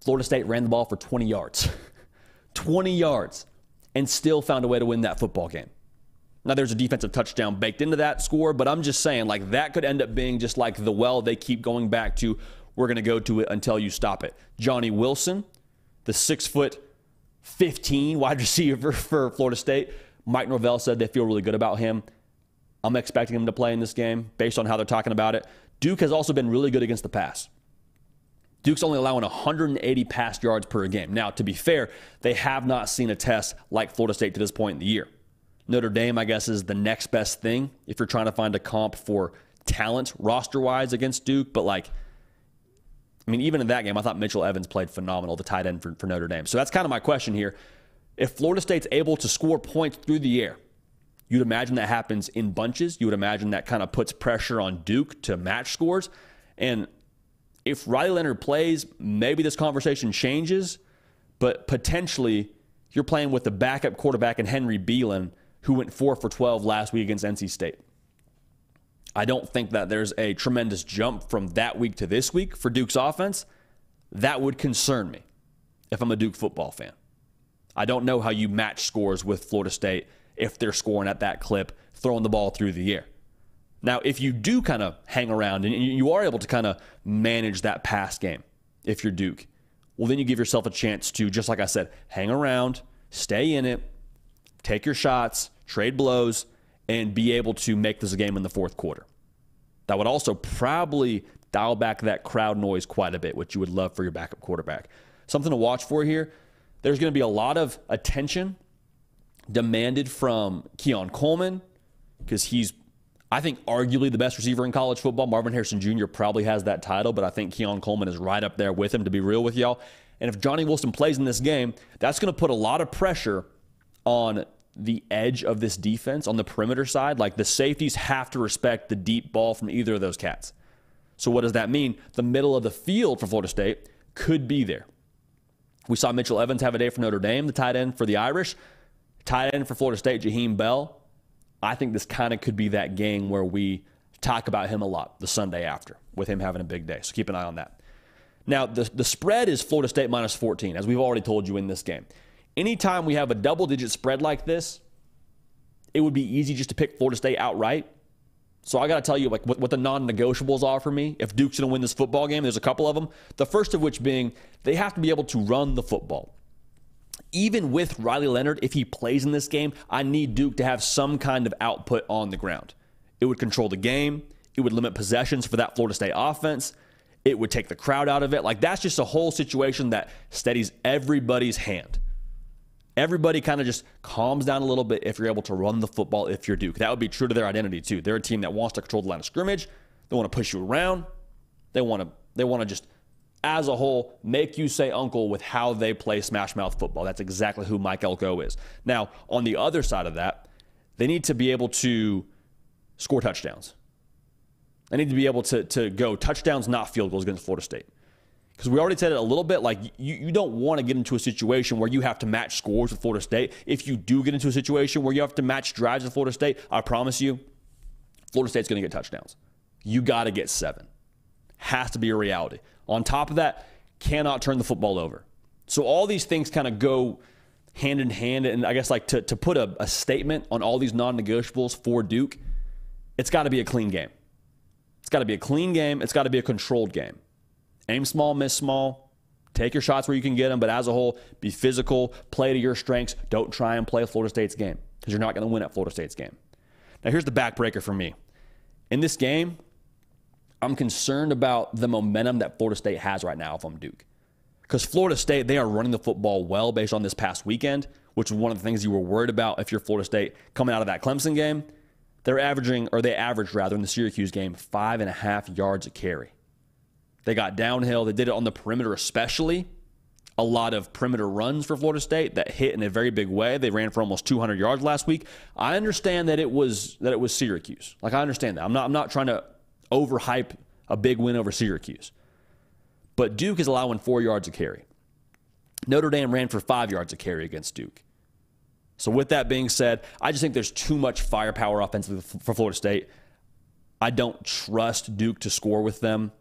Florida State ran the ball for 20 yards. [laughs] 20 yards and still found a way to win that football game. Now, there's a defensive touchdown baked into that score, but I'm just saying, like, that could end up being just like the well they keep going back to. We're going to go to it until you stop it. Johnny Wilson, the six foot 15 wide [laughs] receiver for Florida State. Mike Norvell said they feel really good about him. I'm expecting him to play in this game based on how they're talking about it. Duke has also been really good against the pass. Duke's only allowing 180 pass yards per game. Now, to be fair, they have not seen a test like Florida State to this point in the year. Notre Dame, I guess, is the next best thing if you're trying to find a comp for talent roster wise against Duke. But like, I mean, even in that game, I thought Mitchell Evans played phenomenal, the tight end for, for Notre Dame. So that's kind of my question here. If Florida State's able to score points through the air, you'd imagine that happens in bunches. You would imagine that kind of puts pressure on Duke to match scores. And if Riley Leonard plays, maybe this conversation changes, but potentially you're playing with the backup quarterback and Henry Belin, who went 4 for 12 last week against NC State. I don't think that there's a tremendous jump from that week to this week for Duke's offense. That would concern me if I'm a Duke football fan. I don't know how you match scores with Florida State if they're scoring at that clip, throwing the ball through the air. Now, if you do kind of hang around and you are able to kind of manage that pass game, if you're Duke, well, then you give yourself a chance to, just like I said, hang around, stay in it, take your shots, trade blows, and be able to make this a game in the fourth quarter. That would also probably dial back that crowd noise quite a bit, which you would love for your backup quarterback. Something to watch for here. There's going to be a lot of attention demanded from Keon Coleman because he's, I think, arguably the best receiver in college football. Marvin Harrison Jr. probably has that title, but I think Keon Coleman is right up there with him, to be real with y'all. And if Johnny Wilson plays in this game, that's going to put a lot of pressure on the edge of this defense on the perimeter side. Like the safeties have to respect the deep ball from either of those cats. So, what does that mean? The middle of the field for Florida State could be there. We saw Mitchell Evans have a day for Notre Dame, the tight end for the Irish. Tight end for Florida State, Jaheim Bell. I think this kind of could be that game where we talk about him a lot the Sunday after with him having a big day. So keep an eye on that. Now, the, the spread is Florida State minus 14, as we've already told you in this game. Anytime we have a double digit spread like this, it would be easy just to pick Florida State outright. So I got to tell you, like what, what the non-negotiables are for me. If Duke's going to win this football game, there's a couple of them. The first of which being they have to be able to run the football. Even with Riley Leonard, if he plays in this game, I need Duke to have some kind of output on the ground. It would control the game. It would limit possessions for that Florida State offense. It would take the crowd out of it. Like that's just a whole situation that steadies everybody's hand everybody kind of just calms down a little bit if you're able to run the football if you're Duke. That would be true to their identity too. They're a team that wants to control the line of scrimmage. They want to push you around. They want to they want to just as a whole make you say uncle with how they play smash mouth football. That's exactly who Mike Elko is. Now, on the other side of that, they need to be able to score touchdowns. They need to be able to, to go touchdowns, not field goals against Florida State because we already said it a little bit like you, you don't want to get into a situation where you have to match scores with Florida State. If you do get into a situation where you have to match drives with Florida State, I promise you, Florida State's going to get touchdowns. You got to get seven. Has to be a reality. On top of that, cannot turn the football over. So all these things kind of go hand in hand. And I guess like to, to put a, a statement on all these non-negotiables for Duke, it's got to be a clean game. It's got to be a clean game. It's got to be a controlled game. Aim small, miss small. Take your shots where you can get them, but as a whole, be physical, play to your strengths. Don't try and play Florida State's game because you're not going to win at Florida State's game. Now, here's the backbreaker for me. In this game, I'm concerned about the momentum that Florida State has right now if I'm Duke. Because Florida State, they are running the football well based on this past weekend, which was one of the things you were worried about if you're Florida State coming out of that Clemson game. They're averaging, or they averaged rather, in the Syracuse game, five and a half yards a carry. They got downhill. They did it on the perimeter, especially. A lot of perimeter runs for Florida State that hit in a very big way. They ran for almost 200 yards last week. I understand that it was that it was Syracuse. Like I understand that. I'm not I'm not trying to overhype a big win over Syracuse. But Duke is allowing 4 yards a carry. Notre Dame ran for 5 yards a carry against Duke. So with that being said, I just think there's too much firepower offensively for Florida State. I don't trust Duke to score with them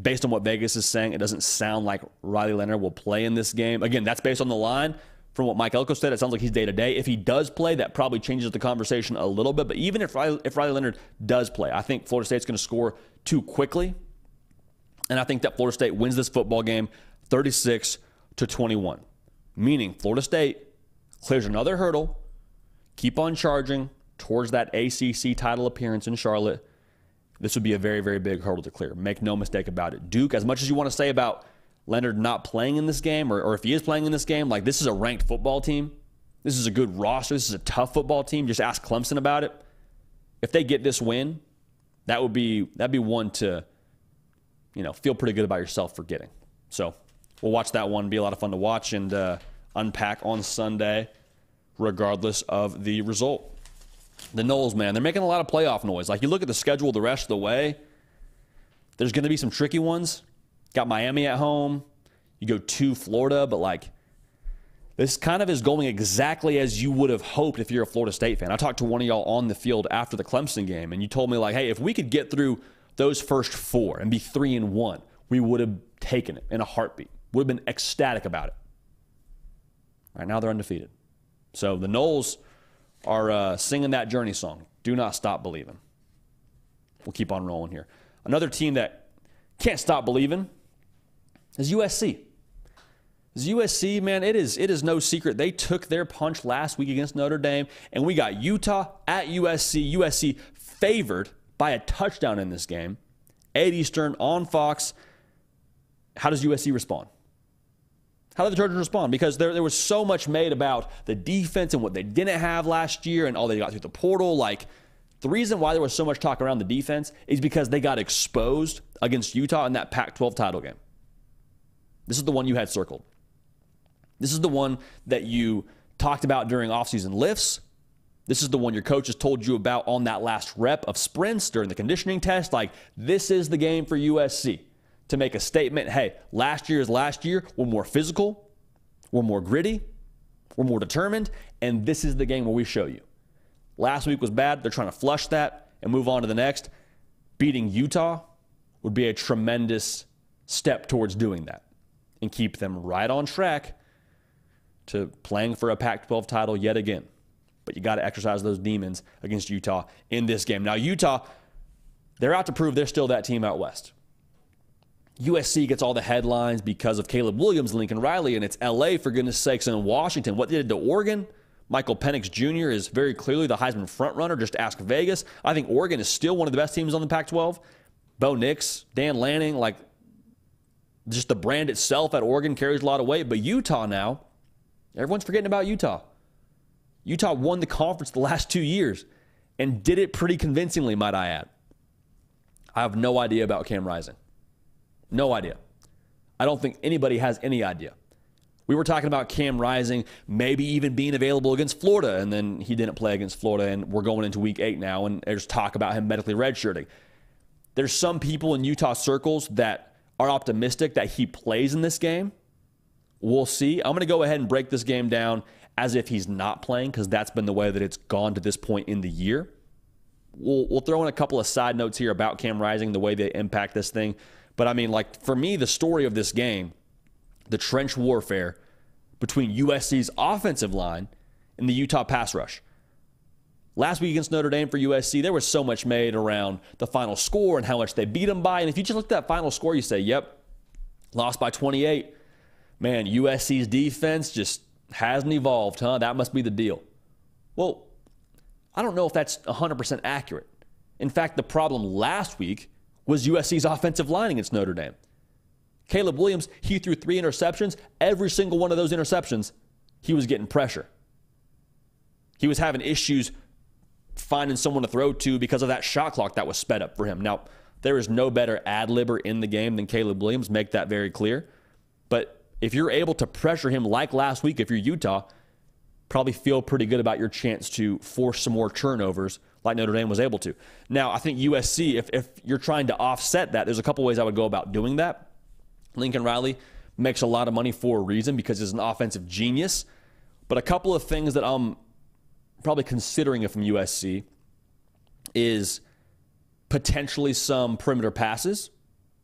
based on what Vegas is saying, it doesn't sound like Riley Leonard will play in this game. Again, that's based on the line. From what Mike Elko said, it sounds like he's day to day. If he does play, that probably changes the conversation a little bit. But even if Riley, if Riley Leonard does play, I think Florida State's going to score too quickly. And I think that Florida State wins this football game 36 to 21. Meaning Florida State clears another hurdle, keep on charging towards that ACC title appearance in Charlotte this would be a very, very big hurdle to clear. Make no mistake about it. Duke, as much as you want to say about Leonard not playing in this game, or, or if he is playing in this game, like this is a ranked football team. This is a good roster. This is a tough football team. Just ask Clemson about it. If they get this win, that would be that'd be one to, you know, feel pretty good about yourself for getting. So we'll watch that one. Be a lot of fun to watch. And uh, unpack on Sunday, regardless of the result. The Noles, man, they're making a lot of playoff noise. Like you look at the schedule the rest of the way, there's going to be some tricky ones. Got Miami at home. You go to Florida, but like this kind of is going exactly as you would have hoped if you're a Florida State fan. I talked to one of y'all on the field after the Clemson game, and you told me like, hey, if we could get through those first four and be three and one, we would have taken it in a heartbeat. Would have been ecstatic about it. Right now they're undefeated. So the Noles are uh, singing that journey song. Do not stop believing. We'll keep on rolling here. Another team that can't stop believing is USC. Is USC, man, it is it is no secret. They took their punch last week against Notre Dame, and we got Utah at USC. USC favored by a touchdown in this game. 8 Eastern on Fox. How does USC respond? How did the Trojans respond? Because there, there was so much made about the defense and what they didn't have last year and all they got through the portal. Like, the reason why there was so much talk around the defense is because they got exposed against Utah in that Pac 12 title game. This is the one you had circled. This is the one that you talked about during offseason lifts. This is the one your coaches told you about on that last rep of sprints during the conditioning test. Like, this is the game for USC to make a statement hey, last year is last year. We're more physical, we're more gritty, we're more determined, and this is the game where we show you. Last week was bad. They're trying to flush that and move on to the next. Beating Utah would be a tremendous step towards doing that and keep them right on track to playing for a Pac 12 title yet again. But you got to exercise those demons against Utah in this game. Now, Utah, they're out to prove they're still that team out west. USC gets all the headlines because of Caleb Williams, Lincoln Riley, and it's LA for goodness sakes, and Washington. What they did to Oregon? Michael Penix Jr. is very clearly the Heisman frontrunner. Just ask Vegas. I think Oregon is still one of the best teams on the Pac 12. Bo Nix, Dan Lanning, like just the brand itself at Oregon carries a lot of weight. But Utah now, everyone's forgetting about Utah. Utah won the conference the last two years and did it pretty convincingly, might I add. I have no idea about Cam Rising. No idea. I don't think anybody has any idea. We were talking about Cam Rising maybe even being available against Florida, and then he didn't play against Florida, and we're going into week eight now, and there's talk about him medically redshirting. There's some people in Utah circles that are optimistic that he plays in this game. We'll see. I'm going to go ahead and break this game down as if he's not playing because that's been the way that it's gone to this point in the year. We'll, we'll throw in a couple of side notes here about Cam Rising, the way they impact this thing. But I mean, like, for me, the story of this game, the trench warfare between USC's offensive line and the Utah pass rush. Last week against Notre Dame for USC, there was so much made around the final score and how much they beat them by. And if you just look at that final score, you say, yep, lost by 28. Man, USC's defense just hasn't evolved, huh? That must be the deal. Well, I don't know if that's 100% accurate. In fact, the problem last week was USC's offensive line against Notre Dame. Caleb Williams, he threw three interceptions. Every single one of those interceptions, he was getting pressure. He was having issues finding someone to throw to because of that shot clock that was sped up for him. Now, there is no better ad libber in the game than Caleb Williams, make that very clear. But if you're able to pressure him like last week, if you're Utah, probably feel pretty good about your chance to force some more turnovers like Notre Dame was able to. Now, I think USC, if, if you're trying to offset that, there's a couple ways I would go about doing that. Lincoln Riley makes a lot of money for a reason because he's an offensive genius. But a couple of things that I'm probably considering from USC is potentially some perimeter passes,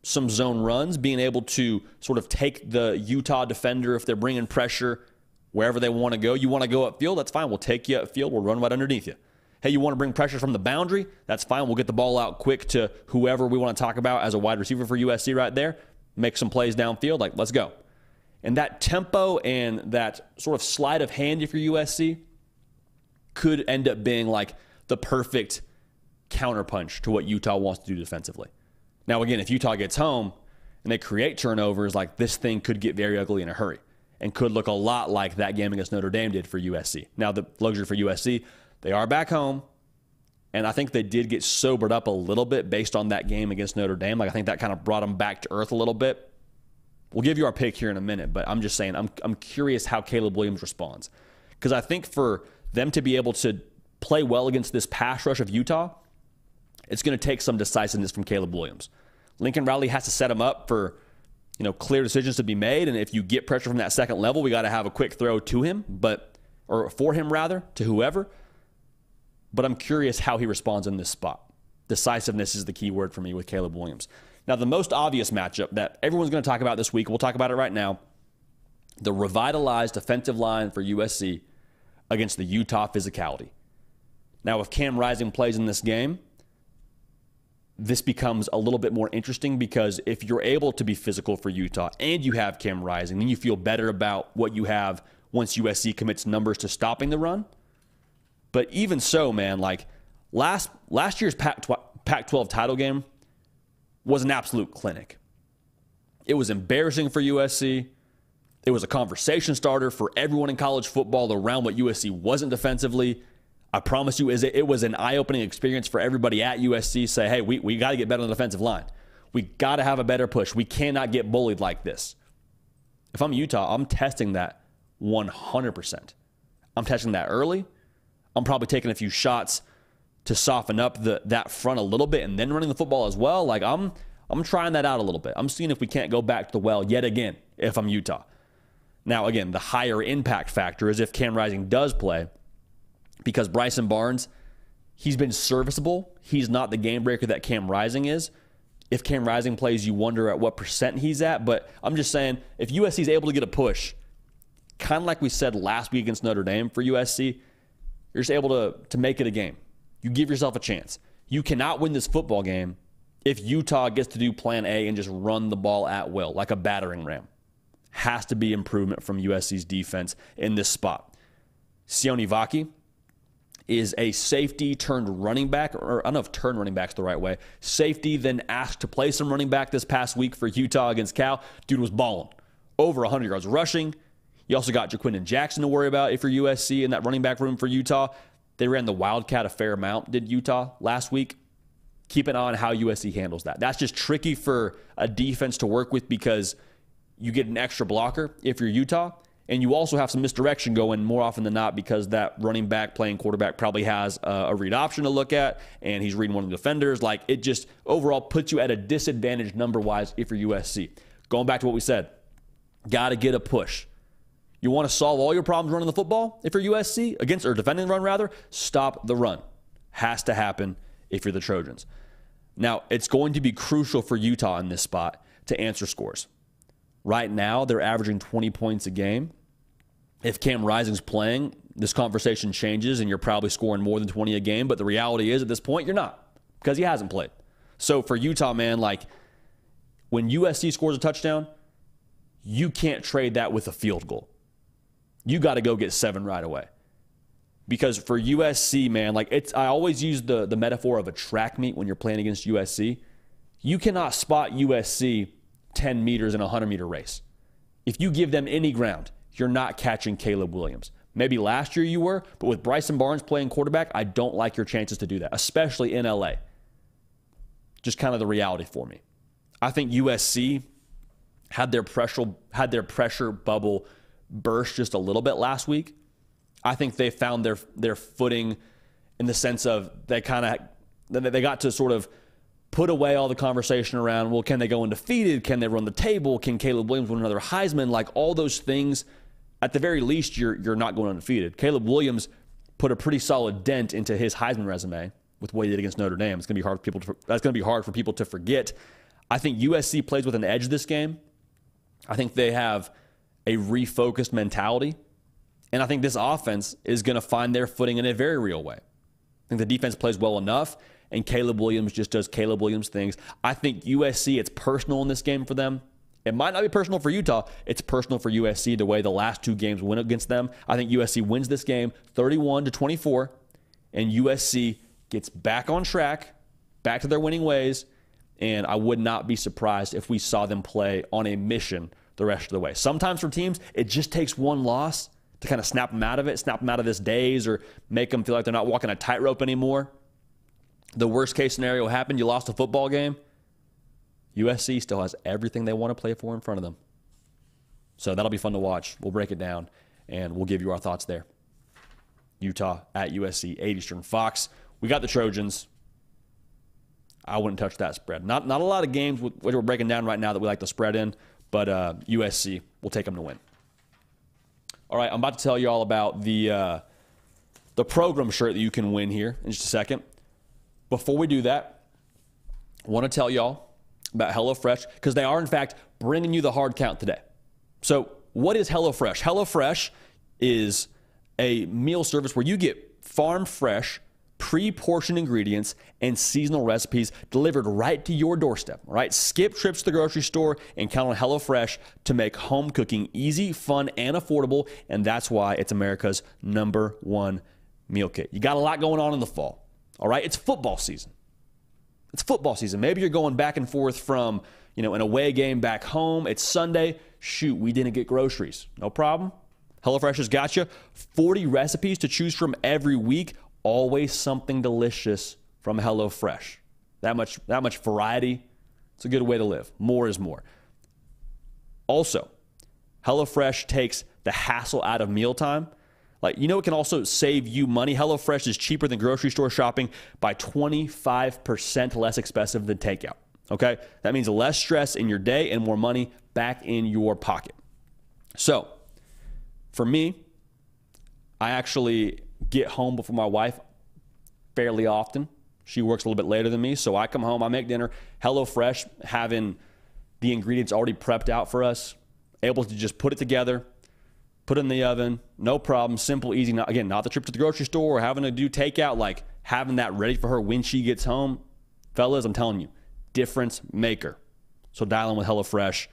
some zone runs, being able to sort of take the Utah defender if they're bringing pressure wherever they want to go. You want to go upfield? That's fine. We'll take you upfield. We'll run right underneath you. Hey, you want to bring pressure from the boundary? That's fine. We'll get the ball out quick to whoever we want to talk about as a wide receiver for USC right there. Make some plays downfield. Like, let's go. And that tempo and that sort of sleight of hand if you're USC could end up being like the perfect counterpunch to what Utah wants to do defensively. Now, again, if Utah gets home and they create turnovers, like this thing could get very ugly in a hurry and could look a lot like that game against Notre Dame did for USC. Now, the luxury for USC, they are back home. And I think they did get sobered up a little bit based on that game against Notre Dame. Like, I think that kind of brought them back to earth a little bit. We'll give you our pick here in a minute, but I'm just saying I'm I'm curious how Caleb Williams responds. Because I think for them to be able to play well against this pass rush of Utah, it's going to take some decisiveness from Caleb Williams. Lincoln Riley has to set him up for you know clear decisions to be made, and if you get pressure from that second level, we got to have a quick throw to him, but or for him rather to whoever. But I'm curious how he responds in this spot. Decisiveness is the key word for me with Caleb Williams. Now, the most obvious matchup that everyone's going to talk about this week, we'll talk about it right now the revitalized defensive line for USC against the Utah physicality. Now, if Cam Rising plays in this game, this becomes a little bit more interesting because if you're able to be physical for Utah and you have Cam Rising, then you feel better about what you have once USC commits numbers to stopping the run. But even so, man, like last last year's Pac-12 title game was an absolute clinic. It was embarrassing for USC. It was a conversation starter for everyone in college football around what USC wasn't defensively. I promise you, it was an eye-opening experience for everybody at USC. Say, hey, we, we got to get better on the defensive line. We got to have a better push. We cannot get bullied like this. If I'm Utah, I'm testing that 100%. I'm testing that early. I'm probably taking a few shots to soften up the that front a little bit and then running the football as well. Like I'm I'm trying that out a little bit. I'm seeing if we can't go back to the well yet again if I'm Utah. Now again, the higher impact factor is if Cam Rising does play because Bryson Barnes he's been serviceable. He's not the game breaker that Cam Rising is. If Cam Rising plays, you wonder at what percent he's at. But I'm just saying, if USC is able to get a push, kind of like we said last week against Notre Dame for USC, you're just able to, to make it a game. You give yourself a chance. You cannot win this football game if Utah gets to do plan A and just run the ball at will, like a battering ram. Has to be improvement from USC's defense in this spot. Sione Vaki is a safety turned running back, or I don't know if turned running back's the right way. Safety then asked to play some running back this past week for Utah against Cal. Dude was balling. Over 100 yards rushing, you also got Ja'Quinden Jackson to worry about if you're USC in that running back room for Utah. They ran the Wildcat a fair amount, did Utah last week. Keep an eye on how USC handles that. That's just tricky for a defense to work with because you get an extra blocker if you're Utah. And you also have some misdirection going more often than not because that running back playing quarterback probably has a read option to look at and he's reading one of the defenders. Like it just overall puts you at a disadvantage number wise if you're USC. Going back to what we said, got to get a push. You want to solve all your problems running the football if you're USC against or defending the run rather, stop the run. Has to happen if you're the Trojans. Now, it's going to be crucial for Utah in this spot to answer scores. Right now, they're averaging 20 points a game. If Cam Rising's playing, this conversation changes and you're probably scoring more than 20 a game, but the reality is at this point you're not because he hasn't played. So for Utah, man, like when USC scores a touchdown, you can't trade that with a field goal you got to go get seven right away. Because for USC, man, like it's I always use the the metaphor of a track meet when you're playing against USC. You cannot spot USC 10 meters in a 100 meter race. If you give them any ground, you're not catching Caleb Williams. Maybe last year you were, but with Bryson Barnes playing quarterback, I don't like your chances to do that, especially in LA. Just kind of the reality for me. I think USC had their pressure had their pressure bubble burst just a little bit last week. I think they found their their footing in the sense of they kind of they got to sort of put away all the conversation around well can they go undefeated? Can they run the table? Can Caleb Williams win another Heisman? Like all those things at the very least you're you're not going undefeated. Caleb Williams put a pretty solid dent into his Heisman resume with what he did against Notre Dame. It's going to be hard for people to that's going to be hard for people to forget. I think USC plays with an edge this game. I think they have a refocused mentality. And I think this offense is going to find their footing in a very real way. I think the defense plays well enough, and Caleb Williams just does Caleb Williams things. I think USC, it's personal in this game for them. It might not be personal for Utah. It's personal for USC the way the last two games went against them. I think USC wins this game 31 to 24, and USC gets back on track, back to their winning ways. And I would not be surprised if we saw them play on a mission the rest of the way. Sometimes for teams, it just takes one loss to kind of snap them out of it, snap them out of this daze, or make them feel like they're not walking a tightrope anymore. The worst case scenario happened you lost a football game. USC still has everything they want to play for in front of them. So that'll be fun to watch. We'll break it down and we'll give you our thoughts there. Utah at USC, 8 Eastern Fox. We got the Trojans. I wouldn't touch that spread. Not not a lot of games which we're breaking down right now that we like to spread in, but uh, USC will take them to win. All right, I'm about to tell you all about the uh, the program shirt that you can win here in just a second. Before we do that, I want to tell y'all about HelloFresh because they are in fact bringing you the hard count today. So, what is HelloFresh? HelloFresh is a meal service where you get farm fresh pre-portioned ingredients and seasonal recipes delivered right to your doorstep. Right? Skip trips to the grocery store and count on HelloFresh to make home cooking easy, fun, and affordable. And that's why it's America's number one meal kit. You got a lot going on in the fall. All right, it's football season. It's football season. Maybe you're going back and forth from you know an away game back home. It's Sunday. Shoot, we didn't get groceries. No problem. HelloFresh has got you 40 recipes to choose from every week always something delicious from HelloFresh. That much, that much variety. It's a good way to live. More is more. Also, HelloFresh takes the hassle out of mealtime. Like, you know, it can also save you money. HelloFresh is cheaper than grocery store shopping by 25% less expensive than takeout. Okay? That means less stress in your day and more money back in your pocket. So, for me, I actually get home before my wife fairly often. She works a little bit later than me, so I come home, I make dinner. HelloFresh having the ingredients already prepped out for us, able to just put it together, put it in the oven, no problem, simple, easy. Not, again, not the trip to the grocery store or having to do takeout, like having that ready for her when she gets home. Fellas, I'm telling you, difference maker. So dial in with HelloFresh.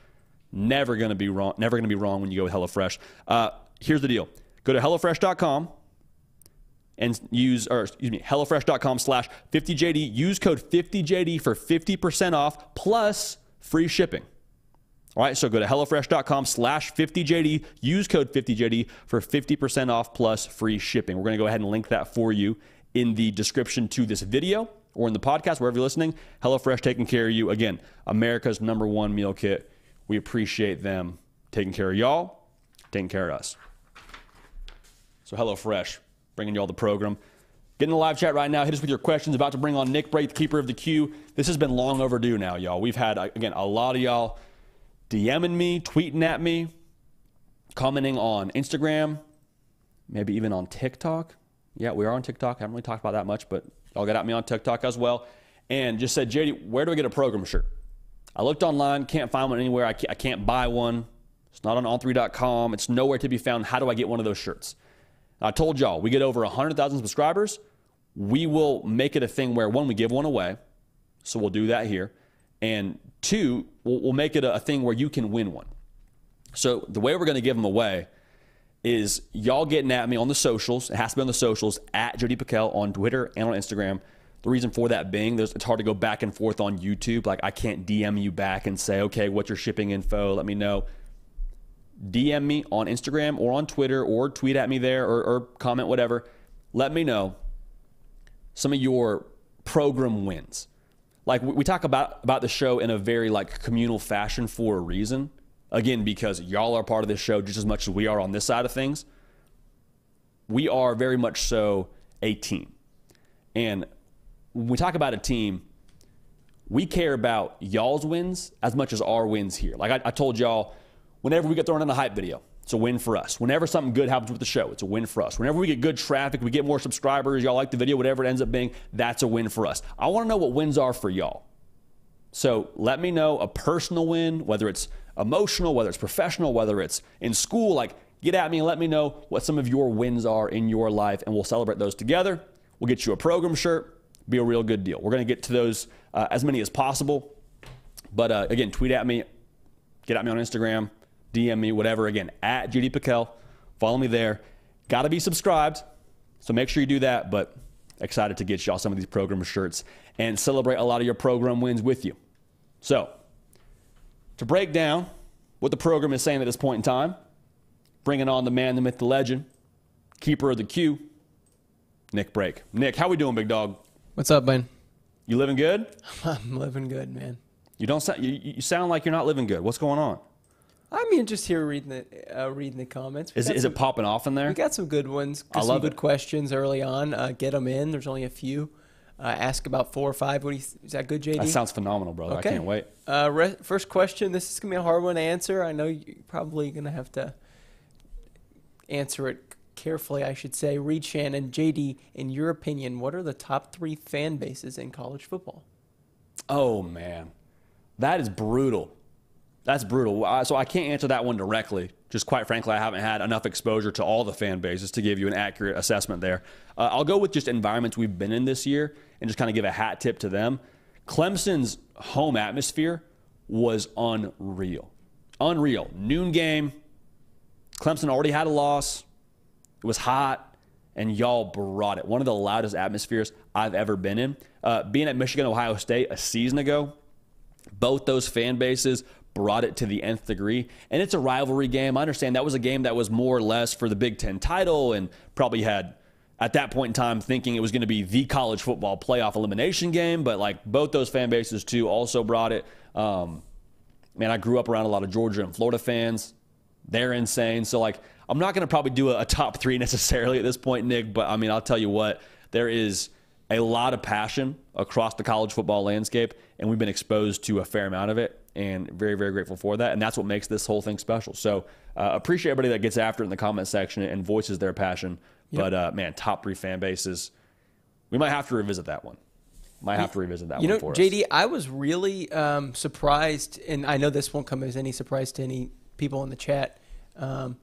Never gonna be wrong. Never gonna be wrong when you go with HelloFresh. Uh, here's the deal: go to hellofresh.com and use, or excuse me, HelloFresh.com slash 50JD. Use code 50JD for 50% off plus free shipping. All right, so go to HelloFresh.com slash 50JD. Use code 50JD for 50% off plus free shipping. We're going to go ahead and link that for you in the description to this video or in the podcast, wherever you're listening. HelloFresh taking care of you. Again, America's number one meal kit. We appreciate them taking care of y'all, taking care of us. So, HelloFresh bringing you all the program. Get in the live chat right now. Hit us with your questions. About to bring on Nick Brake, the keeper of the queue. This has been long overdue now, y'all. We've had, uh, again, a lot of y'all DMing me, tweeting at me, commenting on Instagram, maybe even on TikTok. Yeah, we are on TikTok. I haven't really talked about that much, but y'all got at me on TikTok as well. And just said, JD, where do I get a program shirt? I looked online, can't find one anywhere. I can't, I can't buy one. It's not on on3.com. It's nowhere to be found. How do I get one of those shirts? I told y'all, we get over 100,000 subscribers, we will make it a thing where one, we give one away. So we'll do that here. And two, we'll, we'll make it a, a thing where you can win one. So the way we're going to give them away is y'all getting at me on the socials. It has to be on the socials at JD Pickell on Twitter and on Instagram. The reason for that being, it's hard to go back and forth on YouTube. Like I can't DM you back and say, okay, what's your shipping info? Let me know. DM me on Instagram or on Twitter or tweet at me there or, or comment, whatever. Let me know some of your program wins. Like we talk about about the show in a very like communal fashion for a reason. Again, because y'all are part of this show just as much as we are on this side of things. We are very much so a team. And when we talk about a team, we care about y'all's wins as much as our wins here. Like I, I told y'all whenever we get thrown in a hype video, it's a win for us. Whenever something good happens with the show, it's a win for us. Whenever we get good traffic, we get more subscribers, y'all like the video, whatever it ends up being, that's a win for us. I want to know what wins are for y'all. So let me know a personal win, whether it's emotional, whether it's professional, whether it's in school. Like, get at me and let me know what some of your wins are in your life, and we'll celebrate those together. We'll get you a program shirt, be a real good deal. We're going to get to those uh, as many as possible. But uh, again, tweet at me, get at me on Instagram. DM me, whatever. Again, at JD Pickell. Follow me there. Got to be subscribed. So make sure you do that. But excited to get y'all some of these program shirts and celebrate a lot of your program wins with you. So, to break down what the program is saying at this point in time, bringing on the man, the myth, the legend, keeper of the queue, Nick Brake. Nick, how we doing, big dog? What's up, man? You living good? [laughs] I'm living good, man. You don't sound. You, you sound like you're not living good. What's going on? I mean, just here reading the uh, reading the comments. We Is, is some- it popping off in there? We got some good ones. I some love good it. questions early on. Uh, get them in. There's only a few. Uh, ask about four or five. What do you is that good, JD? That sounds phenomenal, brother. Okay. I can't wait. Uh, re- first question. This is gonna be a hard one to answer. I know you're probably gonna have to answer it carefully. I should say. Reed Shannon, JD. In your opinion, what are the top three fan bases in college football? Oh man, that is brutal. That's brutal. So I can't answer that one directly. Just quite frankly, I haven't had enough exposure to all the fan bases to give you an accurate assessment there. Uh, I'll go with just environments we've been in this year and just kind of give a hat tip to them. Clemson's home atmosphere was unreal. Unreal. Noon game. Clemson already had a loss. It was hot, and y'all brought it. One of the loudest atmospheres I've ever been in. Uh, being at Michigan, Ohio State a season ago, both those fan bases brought it to the nth degree. And it's a rivalry game. I understand that was a game that was more or less for the Big Ten title and probably had, at that point in time, thinking it was going to be the college football playoff elimination game. But like both those fan bases, too, also brought it. Um, man, I grew up around a lot of Georgia and Florida fans. They're insane. So, like, I'm not going to probably do a, a top three [laughs] necessarily at this point, Nick, but I mean, I'll tell you what, there is a lot of passion across the college football landscape, and we've been exposed to a fair amount of it, and very, very grateful for that. And that's what makes this whole thing special. So, uh, appreciate everybody that gets after it in the comment section and voices their passion. But, uh, man, top three fan bases, we might have to revisit that one. Might have to revisit that You know, one for us. JD, I was really um, surprised, and I know this won't come as any surprise to any people in the chat. Um,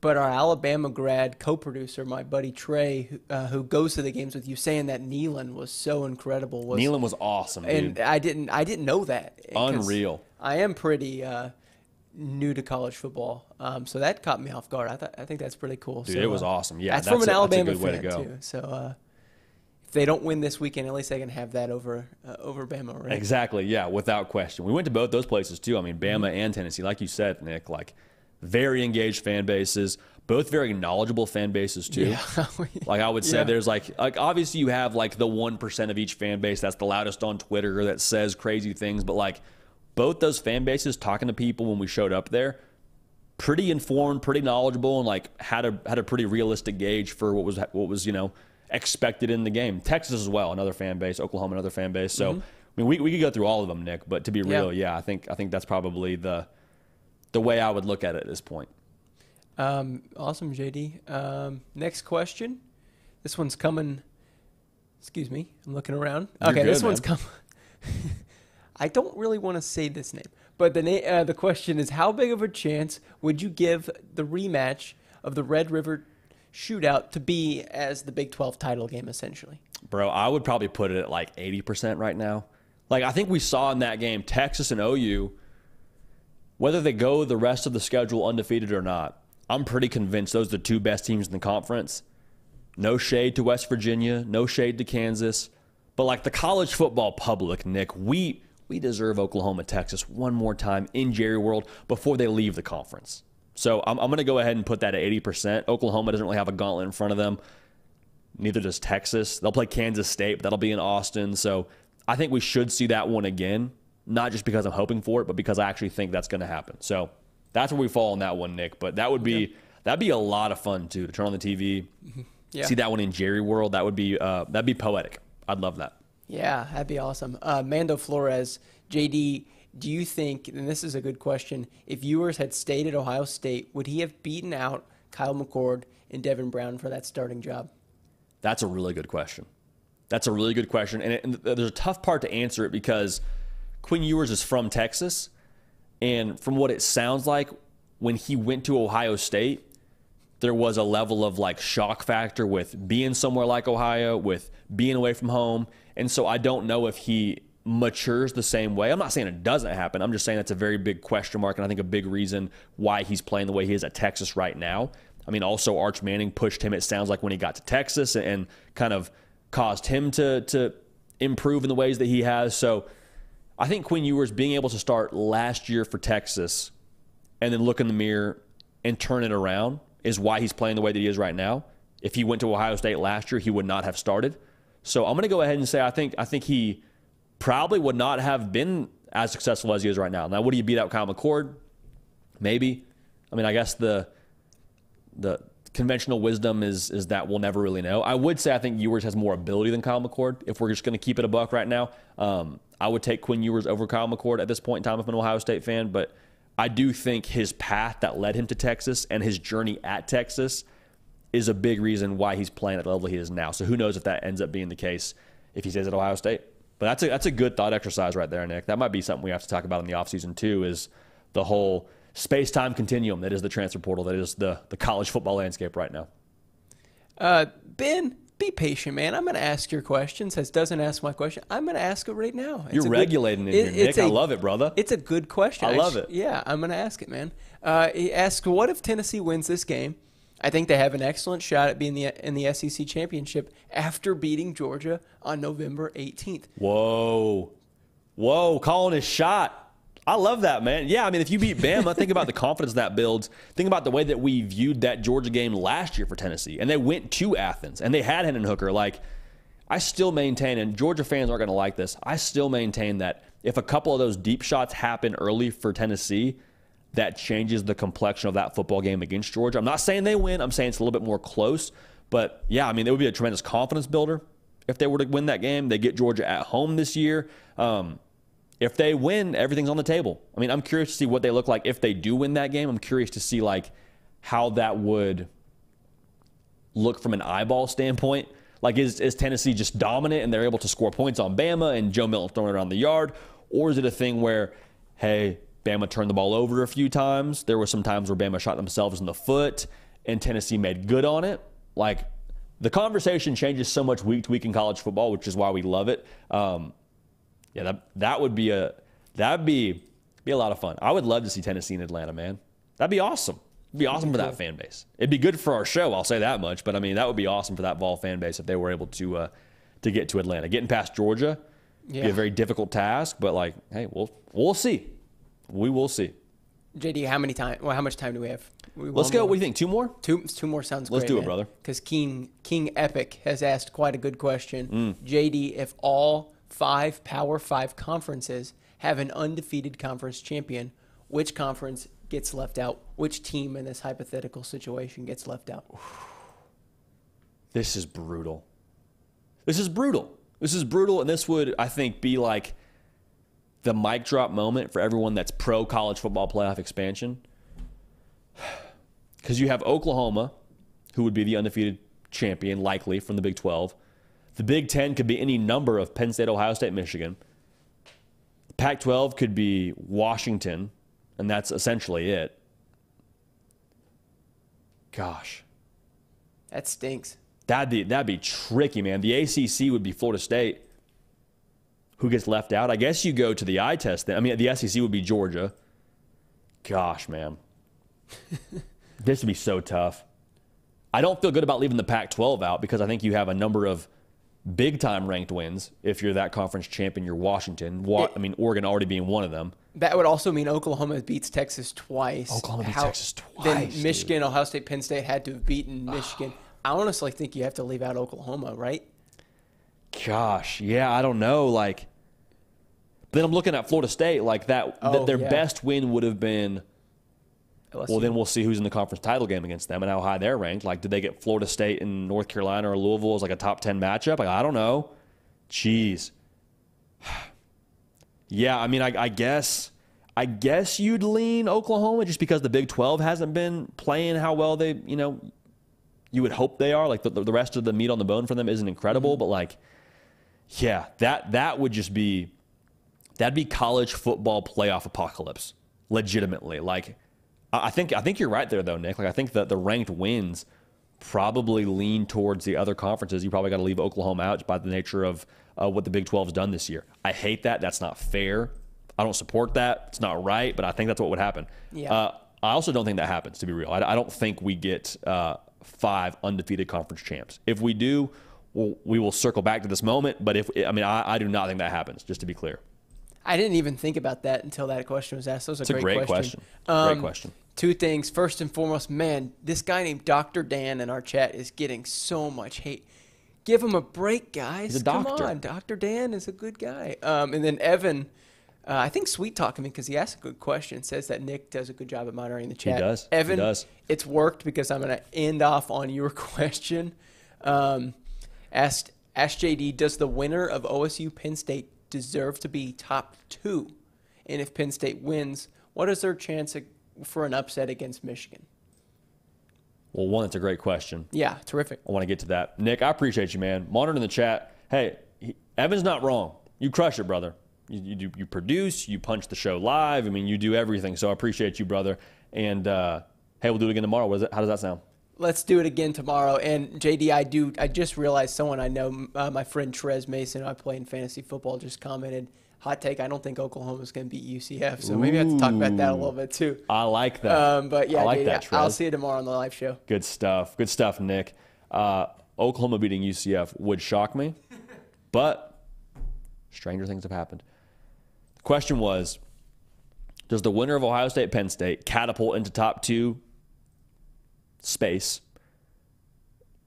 but our Alabama grad co-producer, my buddy Trey, who, uh, who goes to the games with you, saying that Neyland was so incredible. Was, Neyland was awesome, dude. and I didn't, I didn't know that. Unreal. I am pretty uh, new to college football, um, so that caught me off guard. I thought, I think that's pretty cool. Dude, So, it was uh, awesome. Yeah, that's, that's from an a- that's a Alabama good way to go. too. So. Uh, if they don't win this weekend, at least they can have that over uh, over Bama, right? Exactly. Yeah, without question. We went to both those places too. I mean, Bama Mm-hmm. and Tennessee, like you said, Nick, like very engaged fan bases, both very knowledgeable fan bases too. [laughs] Yeah. Like I would say, Yeah. there's like like obviously you have like the one percent of each fan base that's the loudest on Twitter that says crazy things, but like both those fan bases talking to people when we showed up there, pretty informed, pretty knowledgeable, and like had a had a pretty realistic gauge for what was what was you know expected in the game. Texas as well, another fan base. Oklahoma, another fan base. So I mean, we, we could go through all of them, Nick. But to be Mm-hmm. Yeah. real, yeah, I think I think that's probably the the way I would look at it at this point. Um, awesome, JD. Um, next question. This one's coming. Excuse me, I'm looking around. You're okay, good, this one's man. coming. [laughs] I don't really want to say this name, but the na- uh, the question is: How big of a chance would you give the rematch of the Red River Shootout to be as the Big 12 title game, essentially? Bro, I would probably put it at like 80% right now. Like, I think we saw in that game, Texas and OU, whether they go the rest of the schedule undefeated or not, I'm pretty convinced those are the two best teams in the conference. No shade to West Virginia, no shade to Kansas. But like the college football public, Nick, we we deserve Oklahoma, Texas one more time in Jerry World before they leave the conference. So I'm, I'm going to go ahead and put that at 80%. Oklahoma doesn't really have a gauntlet in front of them. Neither does Texas. They'll play Kansas State, but that'll be in Austin. So I think we should see that one again, not just because I'm hoping for it, but because I actually think that's going to happen. So that's where we fall on that one, Nick. But that would be that'd be a lot of fun too to turn on the TV, Yeah. see that one in Jerry World. That would be uh, that'd be poetic. I'd love that. Yeah, that'd be awesome. Uh, Mando Flores, JD, do you think, and this is a good question, if Ewers had stayed at Ohio State, would he have beaten out Kyle McCord and Devin Brown for that starting job? That's a really good question. That's a really good question, and, it, and there's a tough part to answer it because Quinn Ewers is from Texas, and from what it sounds like, when he went to Ohio State, there was a level of like shock factor with being somewhere like Ohio, with being away from home, and so I don't know if he matures the same way. I'm not saying it doesn't happen. I'm just saying that's a very big question mark, and I think a big reason why he's playing the way he is at Texas right now. I mean, also Arch Manning pushed him. It sounds like when he got to Texas and, kind of caused him to to improve in the ways that he has. So I think Quinn Ewers being able to start last year for Texas and then look in the mirror and turn it around is why he's playing the way that he is right now. If he went to Ohio State last year, he would not have started. So I'm going to go ahead and say I think I think he probably would not have been as successful as he is right now. Now, would he beat out Kyle McCord? Maybe. I mean, I guess the the conventional wisdom is is that we'll never really know. I would say I think Ewers has more ability than Kyle McCord. If we're just going to keep it a buck right now, um, I would take Quinn Ewers over Kyle McCord at this point in time if I'm an Ohio State fan. But I do think his path that led him to Texas and his journey at Texas is a big reason why he's playing at the level he is now. So who knows if that ends up being the case if he stays at Ohio State. But that's a that's a good thought exercise right there, Nick. That might be something we have to talk about in the offseason too, is the whole space time continuum that is the transfer portal, that is the, the college football landscape right now. Uh, ben, be patient, man. I'm going to ask your questions. Says doesn't ask my question. I'm going to ask it right now. It's You're regulating good, it, here, Nick. I love it, brother. It's a good question. I love it. Yeah, I'm going to ask it, man. Uh, he asks, what if Tennessee wins this game? I think they have an excellent shot at being the, in the SEC championship after beating Georgia on November 18th. Whoa. Whoa, calling his shot. I love that, man. Yeah, I mean, if you beat Bama, think about the confidence that builds. Think about the way that we viewed that Georgia game last year for Tennessee. And they went to Athens and they had Hendon Hooker. Like, I still maintain, and Georgia fans aren't going to like this, I still maintain that if a couple of those deep shots happen early for Tennessee, that changes the complexion of that football game against Georgia. I'm not saying they win, I'm saying it's a little bit more close. But yeah, I mean, it would be a tremendous confidence builder if they were to win that game. They get Georgia at home this year. Um, if they win, everything's on the table. I mean, I'm curious to see what they look like if they do win that game. I'm curious to see like how that would look from an eyeball standpoint. Like, is, is Tennessee just dominant and they're able to score points on Bama and Joe Milton throwing it around the yard? Or is it a thing where, hey, Bama turned the ball over a few times? There were some times where Bama shot themselves in the foot and Tennessee made good on it. Like, the conversation changes so much week to week in college football, which is why we love it. Um, yeah, that that would be a that'd be be a lot of fun. I would love to see Tennessee in Atlanta, man. That'd be awesome. It'd be awesome for that fan base. It'd be good for our show. I'll say that much. But I mean, that would be awesome for that Vol fan base if they were able to uh, to get to Atlanta. Getting past Georgia, yeah. be a very difficult task. But like, hey, we'll we'll see. We will see. JD, how many time? Well, how much time do we have? We Let's go. More? What do you think? Two more? Two. Two more sounds. Let's great, do man. it, brother. Because King King Epic has asked quite a good question. Mm. JD, if all five Power Five conferences have an undefeated conference champion. Which conference gets left out? Which team in this hypothetical situation gets left out? [sighs] This is brutal. This is brutal. This is brutal, and this would, I think, be like the mic drop moment for everyone that's pro college football playoff expansion. [sighs] Because you have Oklahoma, who would be the undefeated champion, likely from the Big 12. The Big Ten could be any number of Penn State, Ohio State, Michigan. The Pac 12 could be Washington, and that's essentially it. Gosh. That stinks. That'd be, that'd be tricky, man. The ACC would be Florida State. Who gets left out? I guess you go to the eye test. Then. I mean, the SEC would be Georgia. Gosh, man. [laughs] this would be so tough. I don't feel good about leaving the Pac 12 out because I think you have a number of big time ranked wins if you're that conference champion. You're Washington. Wa- I mean, Oregon already being one of them. That would also mean Oklahoma beats Texas twice. Oklahoma beats How, Texas twice. Then Michigan, dude. Ohio State, Penn State had to have beaten ah. Michigan. I honestly think you have to leave out Oklahoma, right? Gosh, yeah, I don't know. Like, then I'm looking at Florida State. Like that, oh, that their yeah. best win would have been LSU. Well, then we'll see who's in the conference title game against them and how high they're ranked. Like, did they get Florida State and North Carolina or Louisville as like a top 10 matchup? Like, I don't know. Jeez. [sighs] yeah, I mean, I, I guess. I guess you'd lean Oklahoma just because the Big 12 hasn't been playing how well they, you know, you would hope they are. Like the, the rest of the meat on the bone for them isn't incredible, mm-hmm. but like, yeah, that that would just be that'd be college football playoff apocalypse, legitimately. Like I think I think you're right there though, Nick. Like I think that the ranked wins probably lean towards the other conferences. You probably got to leave Oklahoma out by the nature of uh, what the Big 12 has done this year. I hate that. That's not fair. I don't support that. It's not right, but I think that's what would happen. Yeah. Uh, I also don't think that happens, to be real. I, I don't think we get uh, five undefeated conference champs. If we do, we'll, we will circle back to this moment. But if I mean, I, I do not think that happens. Just to be clear. I didn't even think about that until that question was asked. That was a, it's great, a great question. question. Um, great question. Two things. First and foremost, man, this guy named Dr. Dan in our chat is getting so much hate. Give him a break, guys. He's a doctor. Come on, Dr. Dan is a good guy. Um, and then Evan Uh, I think sweet talking me because he asked a good question. Says that Nick does a good job at monitoring the chat. He does. He Evan, does. it's worked because I'm going to end off on your [laughs] question. Um, asked asked JD, does the winner of OSU Penn State deserve to be top two? And if Penn State wins, what is their chance for an upset against Michigan? Well, one, it's a great question. Yeah, terrific. I want to get to that. Nick, I appreciate you, man. Monitor in the chat. Hey, he, Evan's not wrong. You crush it, brother. You, you, do, you produce, you punch the show live. I mean, you do everything. So I appreciate you, brother. And uh, hey, we'll do it again tomorrow. What is it? How does that sound? Let's do it again tomorrow. And JD, I do. I just realized someone I know, uh, my friend Trez Mason, I play in fantasy football, just commented. Hot take: I don't think Oklahoma's going to beat UCF, so maybe I have to talk about that a little bit too. I like that. Um, but yeah, I like JD, that. I'll see you tomorrow on the live show. Good stuff. Good stuff, Nick. Uh, Oklahoma beating UCF would shock me, [laughs] but stranger things have happened. The question was Does the winner of Ohio State Penn State catapult into top two space?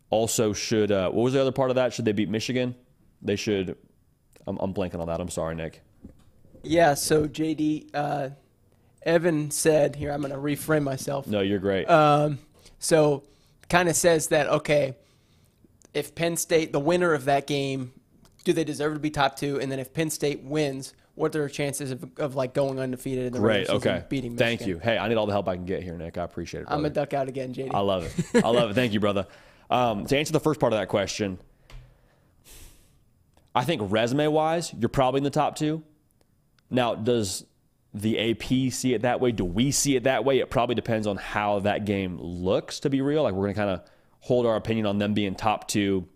Also, should, uh, what was the other part of that? Should they beat Michigan? They should. I'm, I'm blanking on that. I'm sorry, Nick. Yeah. So JD, uh, Evan said here. I'm going to reframe myself. No, you're great. Um, so kind of says that okay, if Penn State, the winner of that game, do they deserve to be top two? And then if Penn State wins, what are their chances of, of like going undefeated in the great. regular season, Okay. beating? Thank you. Hey, I need all the help I can get here, Nick. I appreciate it. I'm brother. a duck out again, JD. I love it. I love it. Thank you, brother. Um, to answer the first part of that question, I think resume wise, you're probably in the top two. Now, does the AP see it that way? Do we see it that way? It probably depends on how that game looks, to be real. Like, we're going to kind of hold our opinion on them being top two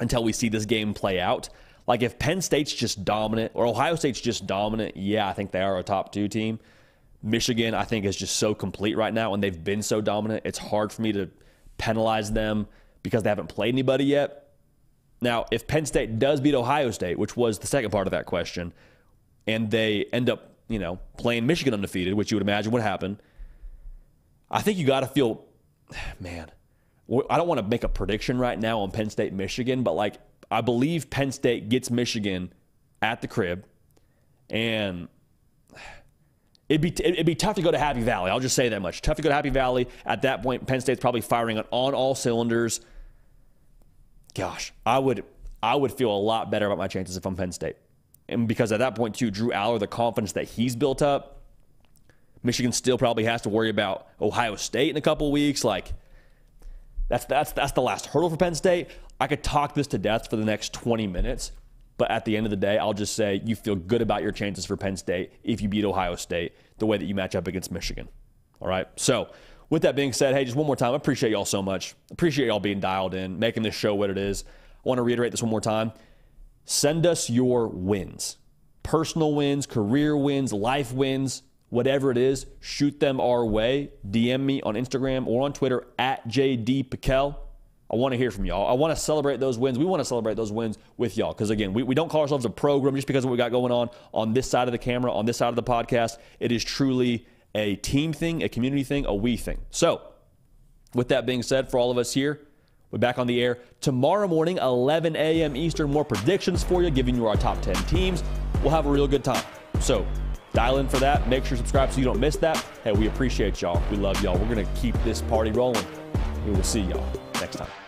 until we see this game play out. Like, if Penn State's just dominant or Ohio State's just dominant, yeah, I think they are a top two team. Michigan, I think, is just so complete right now, and they've been so dominant. It's hard for me to penalize them because they haven't played anybody yet. Now, if Penn State does beat Ohio State, which was the second part of that question, and they end up, you know, playing Michigan undefeated, which you would imagine would happen, I think you got to feel, [sighs] man, I don't want to make a prediction right now on Penn State, Michigan, but like, I believe Penn State gets Michigan at the crib, and It'd be, it'd be tough to go to Happy Valley. I'll just say that much. Tough to go to Happy Valley. At that point, Penn State's probably firing on, all cylinders. Gosh, I would I would feel a lot better about my chances if I'm Penn State. And because at that point, too, Drew Allar, the confidence that he's built up, Michigan still probably has to worry about Ohio State in a couple weeks. Like, that's that's that's the last hurdle for Penn State. I could talk this to death for the next 20 minutes, but at the end of the day, I'll just say you feel good about your chances for Penn State if you beat Ohio State the way that you match up against Michigan. All right. So, with that being said, hey, just one more time, I appreciate y'all so much. Appreciate y'all being dialed in, making this show what it is. I want to reiterate this one more time. Send us your wins personal wins, career wins, life wins, whatever it is. Shoot them our way. DM me on Instagram or on Twitter at JD Pickell. I want to hear from y'all. I want to celebrate those wins. We want to celebrate those wins with y'all because, again, we, we don't call ourselves a program just because of what we got going on on this side of the camera, on this side of the podcast. It is truly a team thing, a community thing, a we thing. So, with that being said, for all of us here, we're back on the air tomorrow morning, 11 a.m. Eastern. More predictions for you, giving you our top 10 teams. We'll have a real good time. So, dial in for that. Make sure you subscribe so you don't miss that. Hey, we appreciate y'all. We love y'all. We're going to keep this party rolling. We will see y'all next time.